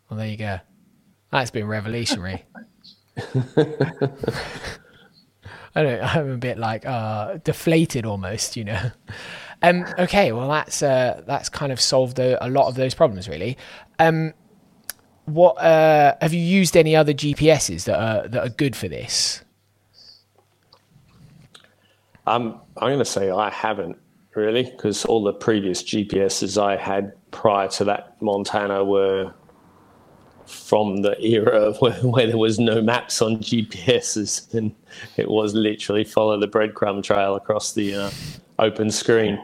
Well, there you go. That's been revolutionary. I don't. I'm a bit like uh, deflated almost, you know. Um, okay, well that's uh, that's kind of solved a, a lot of those problems, really. Um, what uh, have you used any other GPSs that are that are good for this? I'm I'm going to say I haven't really because all the previous GPSs I had prior to that Montana were from the era where, where there was no maps on GPSs and it was literally follow the breadcrumb trail across the uh, open screen.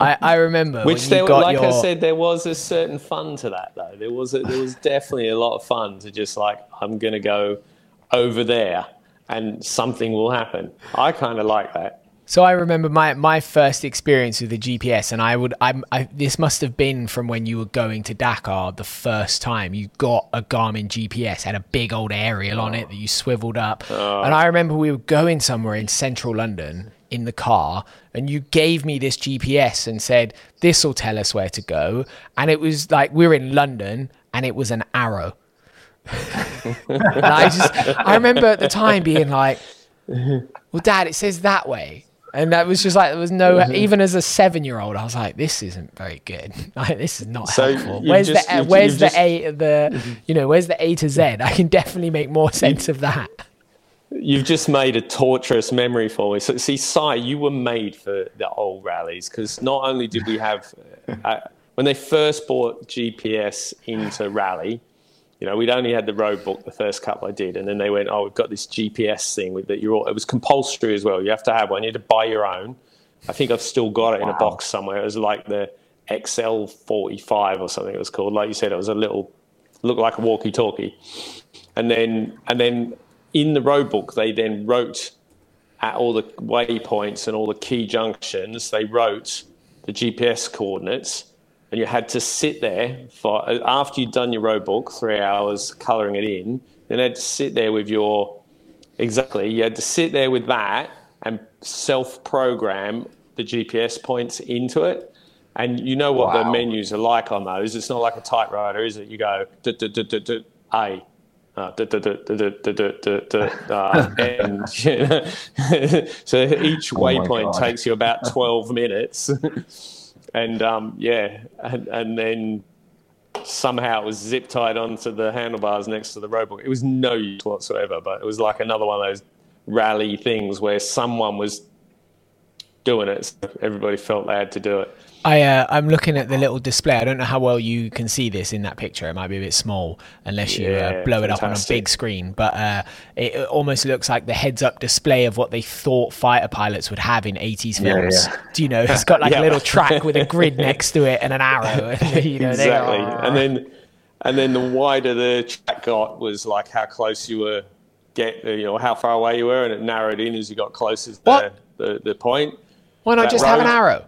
I, I remember Which there, like your, I said, there was a certain fun to that though. There was a, there was definitely a lot of fun to just like I'm going to go over there and something will happen. I kind of like that. So I remember my, my first experience with the GPS, and I would I'm I, this must have been from when you were going to Dakar the first time. You got a Garmin GPS, had a big old aerial on it that you swiveled up, oh. and I remember we were going somewhere in central London in the car, and you gave me this GPS and said this will tell us where to go, and it was like we were in London, and it was an arrow. and I just I remember at the time being like, well, Dad, it says that way. And that was just like there was no Mm-hmm. even as a seven year old, I was like, this isn't very good. Like this is not So helpful. you've Where's just- the where's the just- A the you know where's the A to Z? I can definitely make more sense of that. You've just made a torturous memory for me. So, see, Si, you were made for the old rallies because not only did we have, uh, when they first bought GPS into rally, you know, we'd only had the road book the first couple I did, and then they went, "Oh, we've got this GPS thing with that you're all." It was compulsory as well. You have to have one. You had to buy your own. I think I've still got it in a box somewhere. It was like the XL45 or something. It was called. Like you said, it was a little, looked like a walkie-talkie and then and then in the road book they then wrote at all the waypoints and all the key junctions they wrote the GPS coordinates and you had to sit there for after you'd done your road book, three hours colouring it in, then you had to sit there with your exactly, you had to sit there with that and self program the GPS points into it. And you know what wow. the menus are like on those. It's not like a typewriter, is it? You go A. So each waypoint takes you about 12 minutes and um, yeah and, and then somehow it was zip tied onto the handlebars next to the roadbook it was no use whatsoever but it was like another one of those rally things where someone was doing it so everybody felt they had to do it I uh, I'm looking at the little display. I don't know how well you can see this in that picture. It might be a bit small unless you uh, Yeah, blow it up on a big screen. But uh, it almost looks like the heads-up display of what they thought fighter pilots would have in 80s films. yeah. Do you know? It's got like Yeah. a little track with a grid next to it and an arrow. And, you know, exactly. And then, and then the wider the track got was like how close you were, get you know how far away you were, and it narrowed in as you got closer to the, the the point. Why not that just have an arrow?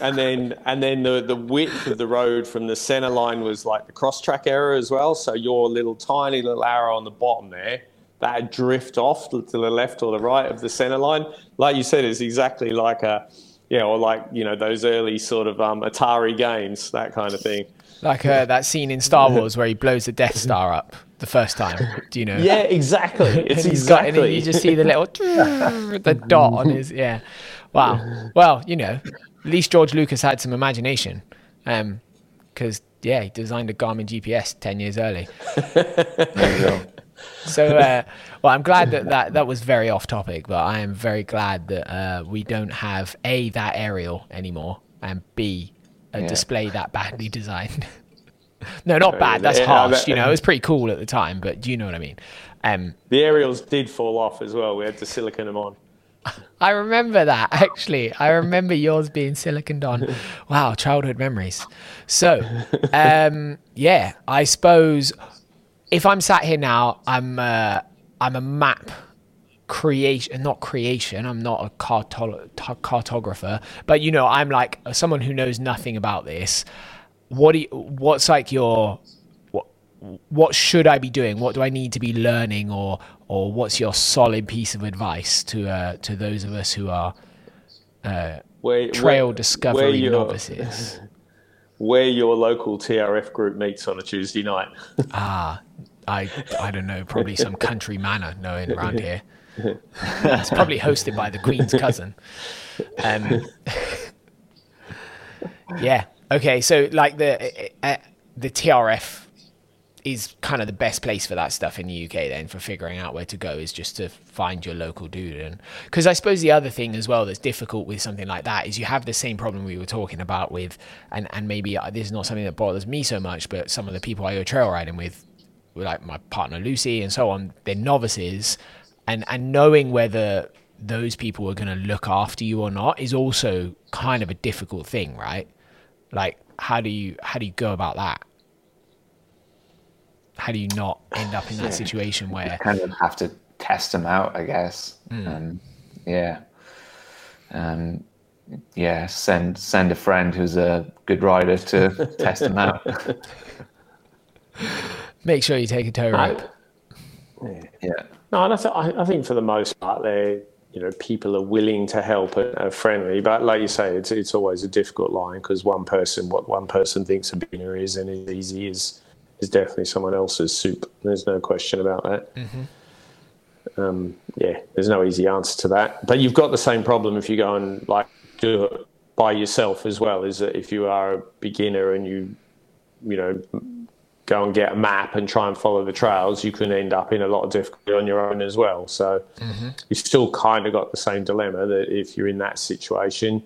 And then and then the the width of the road from the center line was like the cross track error as well. So your little tiny little arrow on the bottom there that drift off to the left or the right of the center line. Like you said, is exactly like a Yeah, or like you know those early sort of um, Atari games, that kind of thing. Like uh, that scene in Star Wars where he blows the Death Star up the first time. Do you know? Yeah, exactly. It's he's got- and exactly. you just see the little the dot on his yeah. Wow. Well, you know, at least George Lucas had some imagination, because yeah, he designed a Garmin GPS ten years early. There you go. So, uh, well, I'm glad that, that that was very off topic, but I am very glad that uh, we don't have a that aerial anymore, and b a Yeah. display that badly designed. no, not bad. That's harsh. You know, it was pretty cool at the time, but do you know what I mean? Um, The aerials did fall off as well. We had to silicon them on. I remember that actually. I remember yours being siliconed on. Wow, childhood memories. So, um, yeah, I suppose if I'm sat here now, I'm uh, I'm a map creation, not creation. I'm not a carto- t- cartographer, but you know, I'm like someone who knows nothing about this. What do you, what's like your what should I be doing? What do I need to be learning, or or what's your solid piece of advice to uh, to those of us who are Where, trail where- discovery where novices? Where your local TRF group meets on a Tuesday night. Ah, I I don't know, probably some country manor knowing around here. it's probably hosted by the Queen's cousin. Um, yeah. Okay. So like the uh, the TRF is kind of the best place for that stuff in the UK then for figuring out where to go is just to find your local dude. And because I suppose the other thing as well that's difficult with something like that is you have the same problem we were talking about with and and maybe this is not something that bothers me so much but some of the people I go trail riding with like my partner Lucy and so on they're novices. And and knowing whether those people are going to look after you or not is also kind of a difficult thing right? Like how do you how do you go about that how do you not end up in that situation where you kind of have to test them out, I guess. Um, yeah. Um, yeah, send send a friend who's a good rider to test them out. make sure you take a tow rope yeah. No, and I, th- I I think for the most part, they you know people are willing to help and are friendly. But like you say, it's it's always a difficult line because one person, what one person thinks a beginner is and is easy is is definitely someone else's soup. There's no question about that. Um, yeah, there's no easy answer to that. But you've got the same problem if you go and like do it by yourself as well. Is that if you are a beginner and you you know go and get a map and try and follow the trails, you can end up in a lot of difficulty on your own as well. So you've still kind of got the same dilemma that if you're in that situation,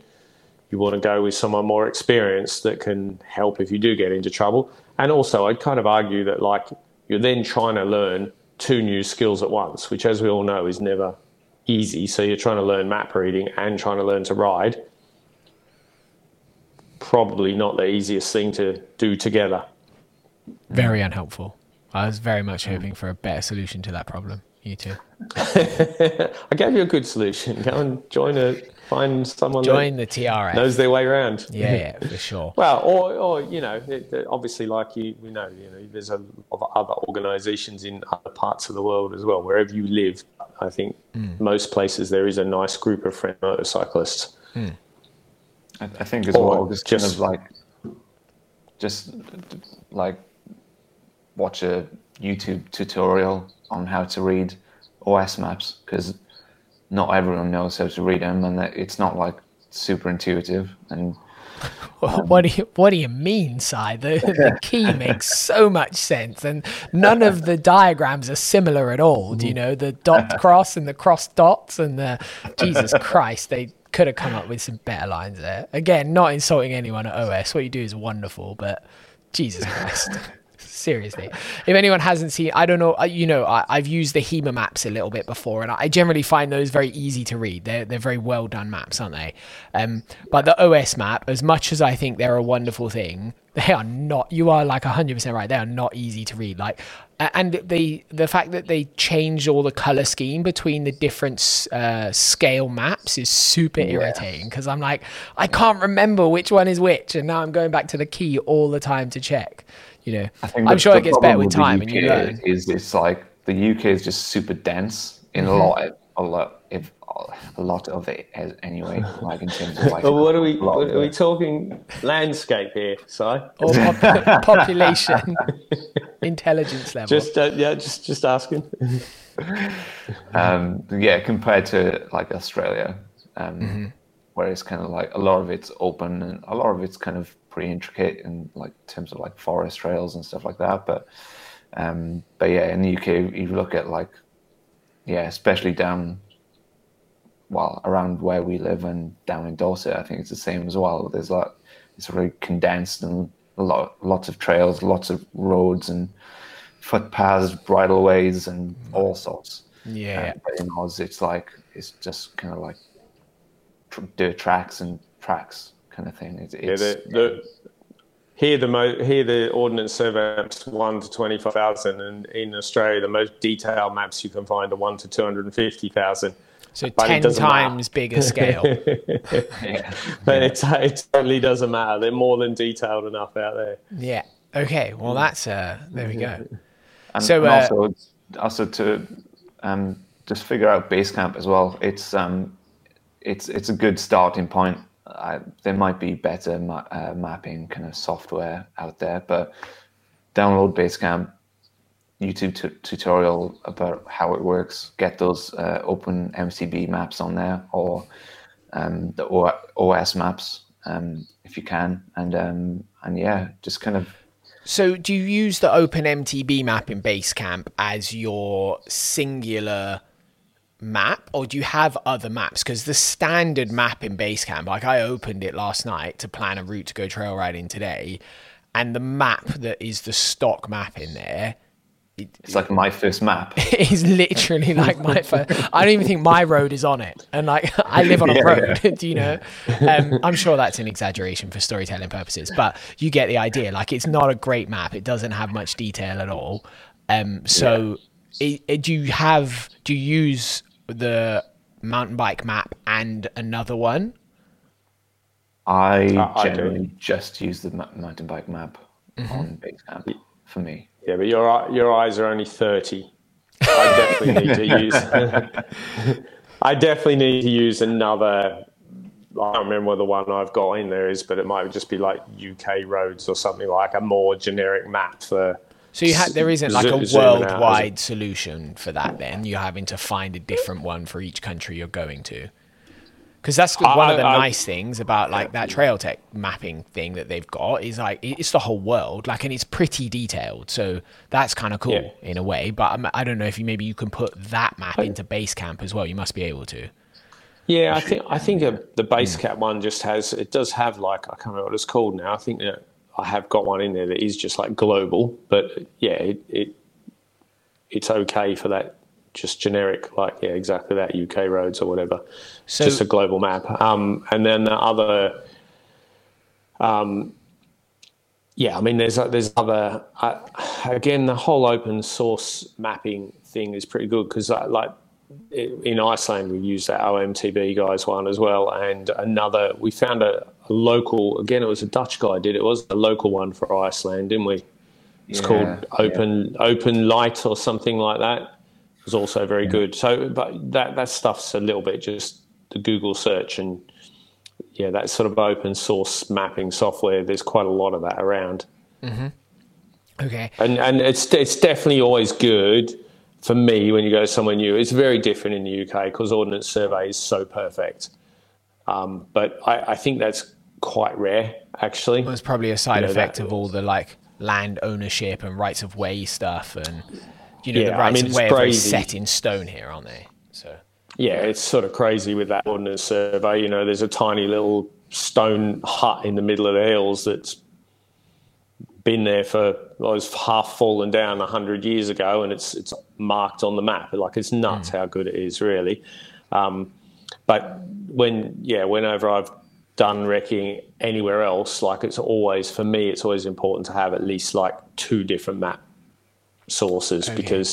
you want to go with someone more experienced that can help if you do get into trouble. And also, I'd kind of argue that like you're then trying to learn two new skills at once, which, as we all know, is never easy. So you're trying to learn map reading and trying to learn to ride. Probably not the easiest thing to do together. very unhelpful i was very much hoping for a better solution to that problem you too I gave you a good solution. Go and join a find someone join that the trf knows their way around. yeah yeah for sure Well, or, or you know, it, it- obviously, like you, we know, you know, there's a lot of other organisations in other parts of the world as well. Wherever you live, I think hmm. most places there is a nice group of friend motorcyclists. Hmm. I, I think as Or well, just, kind of like, just like watch a YouTube tutorial on how to read OS maps because not everyone knows how to read them, and that it's not like super intuitive. And what do you what do you mean, Si? The, the key makes so much sense, and none of the diagrams are similar at all. Do you mm. know the dot cross and the cross dots and the Jesus Christ? They could have come up with some better lines there. Again, not insulting anyone at OS. What you do is wonderful, but Jesus Christ. Seriously, if anyone hasn't seen, I don't know. uh, You know, I, I've used the HEMA maps a little bit before, and I generally find those very easy to read. They're they're very well done maps, aren't they? Um, but the OS map, as much as I think they're a wonderful thing, they are not. You are like hundred percent right. They are not easy to read. Like, and the the fact that they changed all the color scheme between the different uh, scale maps is super irritating because I'm like, I can't remember which one is which, and now I'm going back to the key all the time to check. You know, I think I'm the- sure it gets better problem with the time and you UK learn. Is it's like the UK is just super dense in Mm-hmm. a lot a lot, if a lot of it has anyway. Like in terms of like. Well, what are we? What, are we talking landscape here, Si? Or pop- population, intelligence level. Just uh, yeah, just just asking. um, yeah, compared to like Australia, um, Mm-hmm. where it's kind of like a lot of it's open and a lot of it's kind of pretty intricate in like terms of like forest trails and stuff like that. But um, but yeah, in the UK, you look at like yeah, especially down well around where we live and down in Dorset, I think it's the same as well. There's like it's really condensed and a lot lots of trails, lots of roads and footpaths, bridleways, and all sorts. yeah. Um, but in Oz, it's like it's just kind of like tr- dirt tracks and tracks kind of thing. It's, Yeah, the, the, here the mo- here the ordnance survey maps one to twenty five thousand, and in Australia the most detailed maps you can find are one to two hundred and fifty thousand. So but it 10 doesn't matter. times bigger scale. yeah. But it, it totally doesn't matter. They're more than detailed enough out there. yeah. Okay. Well, that's, uh, there we go. And, So, and uh, also, also to um, just figure out Basecamp as well. It's um, it's it's a good starting point. I, there might be better ma- uh, mapping kind of software out there, but download Basecamp, YouTube tu- tutorial about how it works. Get those uh, open MTB maps on there or um, the O- OS maps um, if you can, and um, and yeah, just kind of So, do you use the Open OpenMTB map in Basecamp as your singular map, or do you have other maps? Because the standard map in Basecamp, like I opened it last night to plan a route to go trail riding today, and the map that is the stock map in there it's like my first map. it's literally like my first I don't even think my road is on it, and like I live on a Yeah, road. do you know? Um, I'm sure that's an exaggeration for storytelling purposes, but you get the idea. Like it's not a great map. It doesn't have much detail at all. Um, so, it, it- do you have? Do you use the mountain bike map and another one? I I- I do. generally just use the ma- mountain bike map Mm-hmm. on Basecamp for me. Yeah, but your your eyes are only thirty. I definitely need to use. I definitely need to use another. I don't remember what the one I've got in there is, but it might just be like UK roads or something like a more generic map for. So you ha- there isn't like a zooming out, worldwide solution for that. Then you're having to find a different one for each country you're going to. Because that's I- one of the I- nice things about like that trail tech mapping thing that they've got is like it's the whole world, like, and it's pretty detailed. So that's kind of cool Yeah. in a way. But I'm, I don't know if you maybe you can put that map into Basecamp as well. You must be able to. Yeah, I think I think uh the Basecamp one just has it does have like I can't remember what it's called now. I think I have got one in there that is just like global, but yeah, it, it it's okay for that just generic like yeah exactly that UK roads or whatever. So- just a global map. Um, and then the other, um, yeah, I mean there's there's other uh, again the whole open source mapping thing is pretty good because like in Iceland, we used that OMTB guys one as well, and another. We found a local. Again, it was a Dutch guy did it. Was a local one for Iceland, didn't we? It's Yeah, called Open Open Light or something like that. It was also very good. So, but that that stuff's a little bit just the Google search and yeah, that sort of open source mapping software. There's quite a lot of that around Okay. and and it's it's definitely always good for me when you go somewhere new. It's very different in the UK because Ordnance Survey is so perfect. Um, but I, I think that's quite rare, actually. Well, it's probably a side You know, effect of all the like land ownership and rights of way stuff, and you know the Yeah, I rights mean, of way are set in stone here, aren't they? So Yeah, it's sort of crazy with that Ordnance Survey. You know, there's a tiny little stone hut in the middle of the hills that's been there for well, it's half fallen down hundred years ago, and it's it's marked on the map. Like it's nuts how good it is, really. Um, but when yeah, whenever I've done recceing anywhere else, like it's always for me, it's always important to have at least like two different map sources because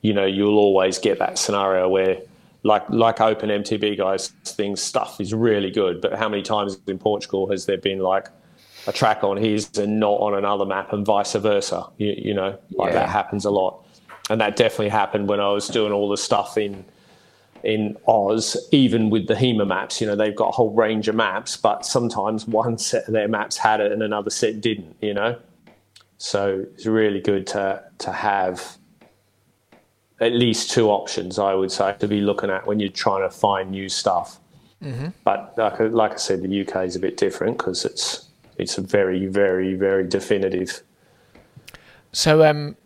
you know you'll always get that scenario where like like open mtb guys things stuff is really good but how many times in portugal has there been like a track on his and not on another map and vice versa? You, you know like Yeah. that happens a lot. And that definitely happened when i was doing all the stuff in in Oz, even with the HEMA maps. You know, they've got a whole range of maps, but sometimes one set of their maps had it and another set didn't. You know, so it's really good to to have at least two options. I would say to be looking at when you're trying to find new stuff. Mm-hmm. But like, like I said, the UK is a bit different because it's it's a very, very, very definitive. So, um,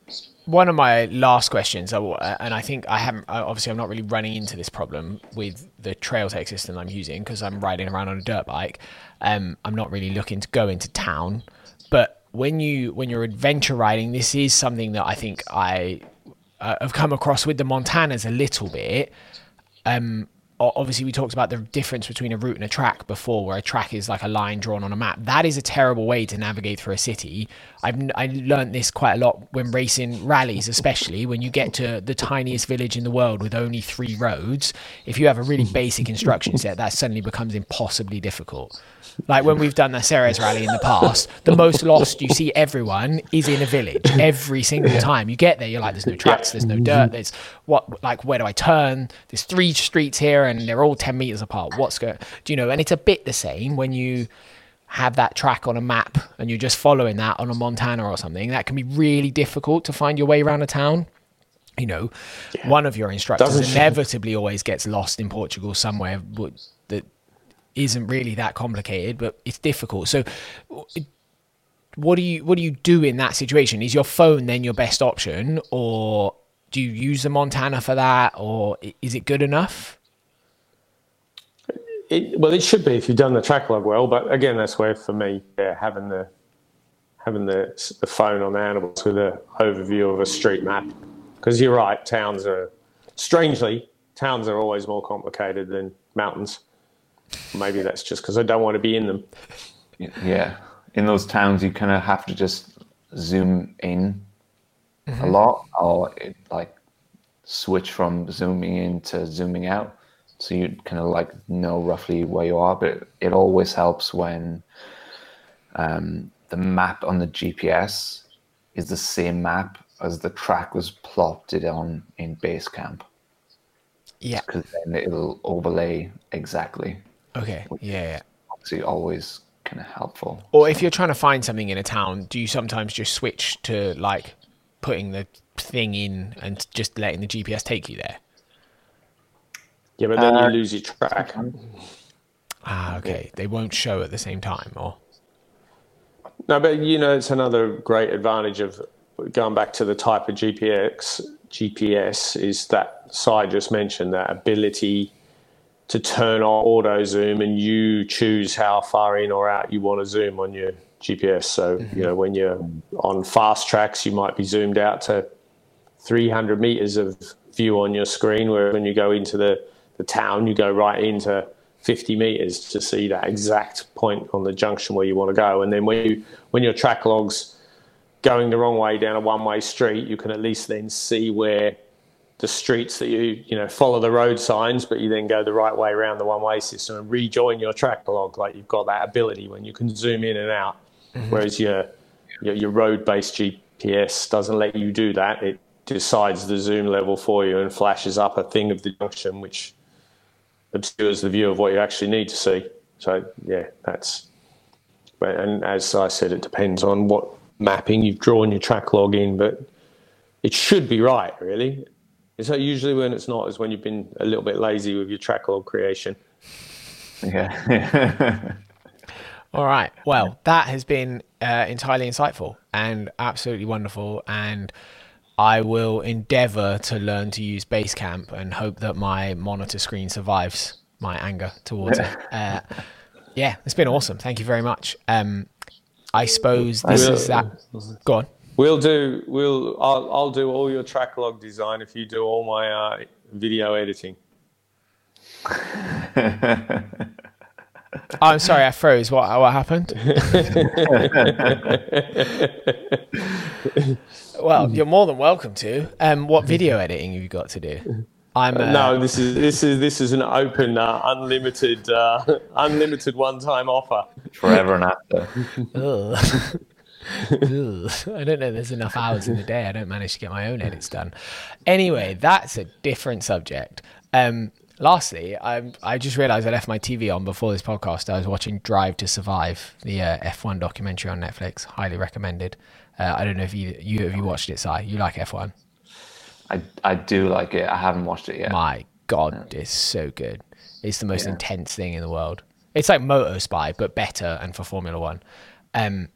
one of my last questions, and I think I haven't, obviously, I'm not really running into this problem with the Trailtech system I'm using because I'm riding around on a dirt bike. Um, I'm not really looking to go into town, but when you when you're adventure riding, this is something that I think I uh, have come across with the Montanas a little bit. Um, obviously we talked about the difference between a route and a track before where a track is like a line drawn on a map. That is a terrible way to navigate through a city. I've i learned this quite a lot when racing rallies especially when you get to the tiniest village in the world with only three roads. If you have a really basic instruction set that suddenly becomes impossibly difficult. Like when we've done the Serres rally in the past, the most lost you see everyone is in a village every single time. You get there. You're like, there's no tracks, there's no dirt, there's what, like, where do I turn? There's three streets here and they're all 10 meters apart. What's going, do you know? And it's a bit the same when you have that track on a map and you're just following that on a Montana or something. That can be really difficult to find your way around a town you know, yeah. one of your instructors Doesn't inevitably always gets lost in Portugal somewhere that isn't really that complicated, but it's difficult. So, what do you what do you do in that situation? Is your phone then your best option, or do you use the Montana for that, or is it good enough? It, well, it should be if you've done the track log well. But again, that's where for me, yeah, having the having the, the phone on the animals with an overview of a street map, because you're right, towns are strangely towns are always more complicated than mountains. Maybe that's just because I don't want to be in them. Yeah, in those towns, you kind of have to just zoom in mm-hmm. a lot, or it, like switch from zooming in to zooming out, so you kind of like know roughly where you are. But it always helps when um, the map on the GPS is the same map as the track was plotted on in Basecamp. Yeah, because then it'll overlay exactly. Okay. Yeah. yeah. Obviously, always kind of helpful. Or if you're trying to find something in a town, do you sometimes just switch to like putting the thing in and just letting the GPS take you there? Yeah, but then uh, you lose your track. Ah, okay. They won't show at the same time, or no, but you know, it's another great advantage of going back to the type of GPS. GPS is that side just mentioned that ability to turn on auto zoom and you choose how far in or out you want to zoom on your GPS. So, mm-hmm. you know, when you're on fast tracks, you might be zoomed out to 300 meters of view on your screen, where when you go into the, the town, you go right into 50 meters to see that exact point on the junction where you want to go. And then when you when your track logs going the wrong way down a one way street, you can at least then see where the streets that you you know follow the road signs, but you then go the right way around the one way system and rejoin your track log. Like you've got that ability when you can zoom in and out, mm-hmm. whereas your your, your road based GPS doesn't let you do that. It decides the zoom level for you and flashes up a thing of the junction, which obscures the view of what you actually need to see. So yeah, that's. And as I said, it depends on what mapping you've drawn your track log in, but it should be right, really. So usually when it's not is when you've been a little bit lazy with your track log creation. Yeah. All right. Well, that has been uh, entirely insightful and absolutely wonderful. And I will endeavor to learn to use Basecamp and hope that my monitor screen survives my anger towards it. Uh, yeah, it's been awesome. Thank you very much. Um, I suppose this is that. Go on. We'll do. We'll. I'll. I'll do all your track log design if you do all my uh, video editing. oh, I'm sorry, I froze. What? What happened? well, you're more than welcome to. Um, what video editing have you got to do? I'm uh, no. This is this is this is an open, uh, unlimited, uh, unlimited one-time offer. Forever and after. I don't know. There's enough hours in the day. I don't manage to get my own edits done. Anyway, that's a different subject. Um, lastly, I I just realised I left my TV on before this podcast. I was watching Drive to Survive, the uh, F1 documentary on Netflix. Highly recommended. Uh, I don't know if you you have you watched it, Si. You like F1? I I do like it. I haven't watched it yet. My God, it's so good. It's the most yeah. intense thing in the world. It's like MotoGP, but better and for Formula One. Um,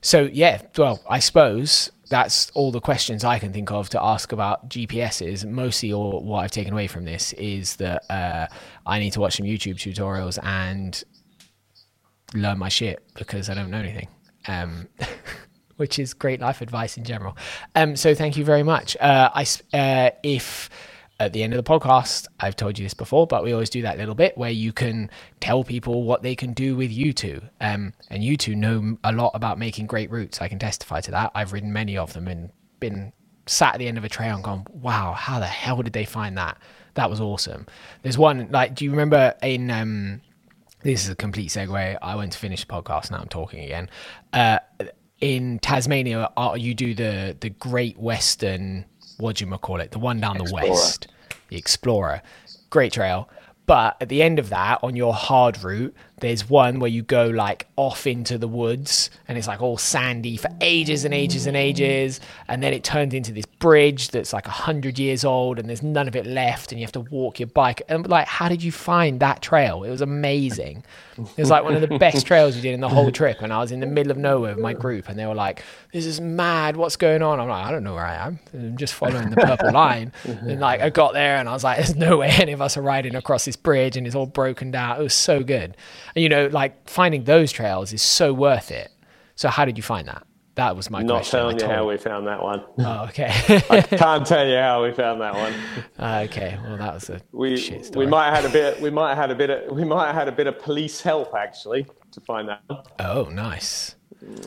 so yeah, well, I suppose that's all the questions I can think of to ask about GPSs. Mostly, all what I've taken away from this is that uh, I need to watch some YouTube tutorials and learn my shit because I don't know anything. Um, which is great life advice in general. Um, so thank you very much. Uh, I uh, if at the end of the podcast, I've told you this before, but we always do that little bit where you can tell people what they can do with you two. Um, and you two know a lot about making great routes. I can testify to that. I've ridden many of them and been sat at the end of a trail and gone, wow, how the hell did they find that? That was awesome. There's one, like, do you remember in, um, this is a complete segue. I went to finish the podcast. Now I'm talking again. Uh, in Tasmania, uh, you do the the Great Western what do you call it? The one down Explorer. the west, the Explorer. Great trail. But at the end of that, on your hard route, there's one where you go like off into the woods and it's like all sandy for ages and ages and ages. And then it turns into this bridge that's like a hundred years old and there's none of it left and you have to walk your bike. And like, how did you find that trail? It was amazing. It was like one of the best trails we did in the whole trip. And I was in the middle of nowhere with my group and they were like, this is mad. What's going on? I'm like, I don't know where I am. I'm just following the purple line. And like, I got there and I was like, there's no way any of us are riding across this bridge and it's all broken down. It was so good you know, like finding those trails is so worth it. So how did you find that? That was my Not question. Not telling you how we found that one. Oh, okay. I can't tell you how we found that one. Uh, okay, well that was a we shit story. we might have had a bit. We might have had a bit. Of, we might have had a bit of police help actually to find that. One. Oh, nice.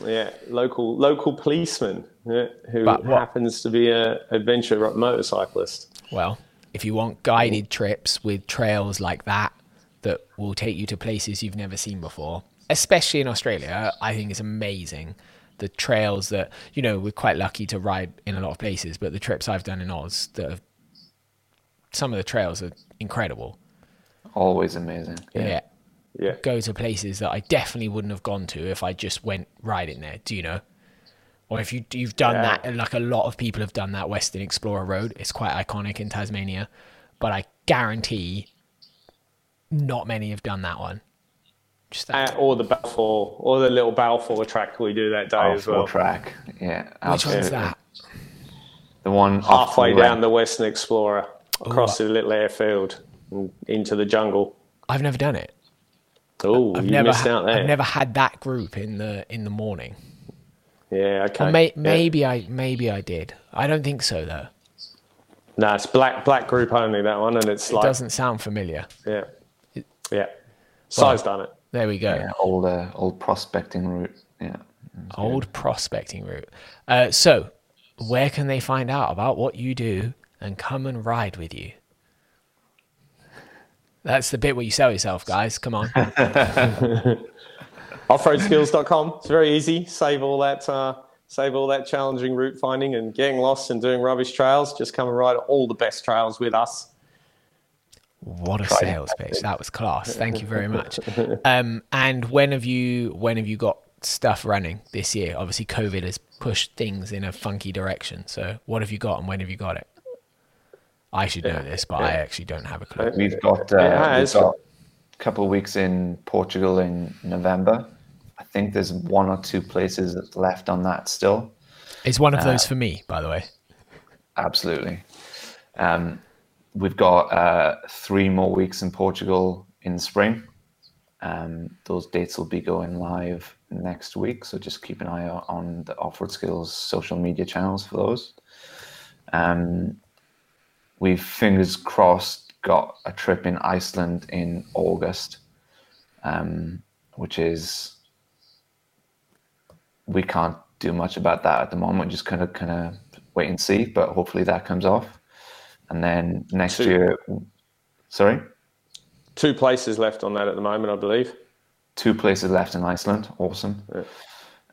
Yeah, local local policeman yeah, who happens to be a adventure motorcyclist. Well, if you want guided trips with trails like that, that will take you to places you've never seen before, especially in Australia. I think it's amazing. The trails that, you know, we're quite lucky to ride in a lot of places, but the trips I've done in Oz, the, some of the trails are incredible. Always amazing. Yeah. yeah. Yeah. Go to places that I definitely wouldn't have gone to if I just went riding there. Do you know? Or if you you've done yeah. that, like a lot of people have done that Western Explorer Road. It's quite iconic in Tasmania, but I guarantee not many have done that one. Just that. Uh, or the Balfour, or the little Balfour track we do that day Balfour as well. track, yeah. Which one's that? The one halfway the down the Western Explorer, across Ooh. the little airfield, into the jungle. I've never done it. Oh, you never missed ha- out there. I've never had that group in the in the morning. Yeah, okay. May, yeah. maybe I maybe I did. I don't think so though. No, it's black black group only that one, and it's it like doesn't sound familiar. Yeah, yeah. Size well, done it. There we go. Yeah, old uh, old prospecting route. Yeah. Old good. prospecting route. Uh, so, where can they find out about what you do and come and ride with you? That's the bit where you sell yourself, guys. Come on. Offroadskills.com. It's very easy. Save all that. Uh, save all that challenging route finding and getting lost and doing rubbish trails. Just come and ride all the best trails with us. What a sales pitch! That was class. Thank you very much. Um, and when have you when have you got stuff running this year? Obviously, COVID has pushed things in a funky direction. So, what have you got, and when have you got it? I should know this, but yeah. I actually don't have a clue. We've got, uh, we've got a couple of weeks in Portugal in November. I think there's one or two places left on that still. Is one of uh, those for me, by the way? Absolutely. Um, we've got uh, three more weeks in Portugal in spring. Um, those dates will be going live next week, so just keep an eye out on the Offroad Skills social media channels for those. Um, we've fingers crossed got a trip in Iceland in August, um, which is we can't do much about that at the moment. Just kind of kind of wait and see, but hopefully that comes off. And then next two, year, sorry? Two places left on that at the moment, I believe. Two places left in Iceland. Awesome. Yeah.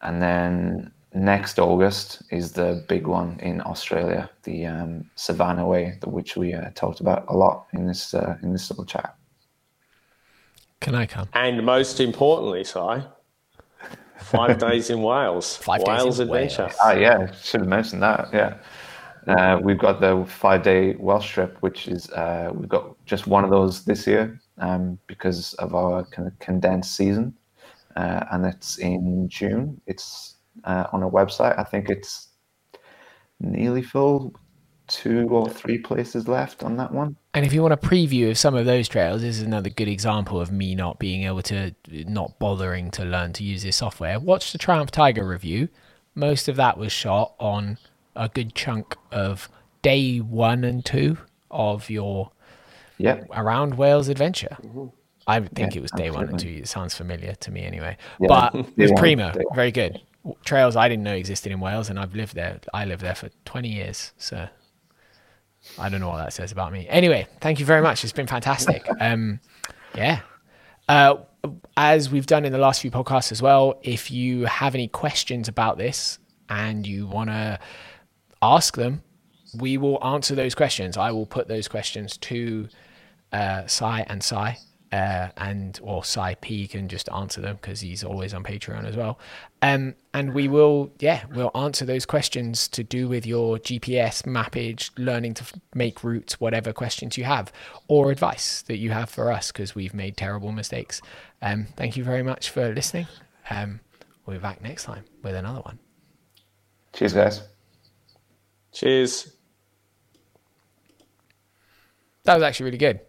And then next August is the big one in Australia, the um, Savannah Way, which we uh, talked about a lot in this uh, in this little chat. Can I come? And most importantly, Si, five days in Wales. Five days Wales in adventure. Wales. Ah, yeah, should have mentioned that. Yeah, uh, we've got the five-day Welsh trip, which is uh, we've got just one of those this year um, because of our kind of condensed season, uh, and it's in June. It's uh, on our website. I think it's nearly full. Two or three places left on that one. And if you want a preview of some of those trails, this is another good example of me not being able to, not bothering to learn to use this software. Watch the Triumph Tiger review. Most of that was shot on a good chunk of day one and two of your Yeah, around Wales adventure. I think Yeah, it was day one and two. It sounds familiar to me anyway. Yeah, but it was primo, very good. Trails I didn't know existed in Wales, and I've lived there. I lived there for 20 years, so I don't know what that says about me. Anyway, thank you very much. It's been fantastic. Um, yeah. Uh, as we've done in the last few podcasts as well, if you have any questions about this and you want to ask them, we will answer those questions. I will put those questions to uh, Si and Si, uh, and or Si P can just answer them because he's always on Patreon as well. Um, and we will, yeah, we'll answer those questions to do with your GPS mappage, learning to f- make routes, whatever questions you have, or advice that you have for us because we've made terrible mistakes. Um, thank you very much for listening. Um, we'll be back next time with another one. cheers, guys. Cheers. That was actually really good.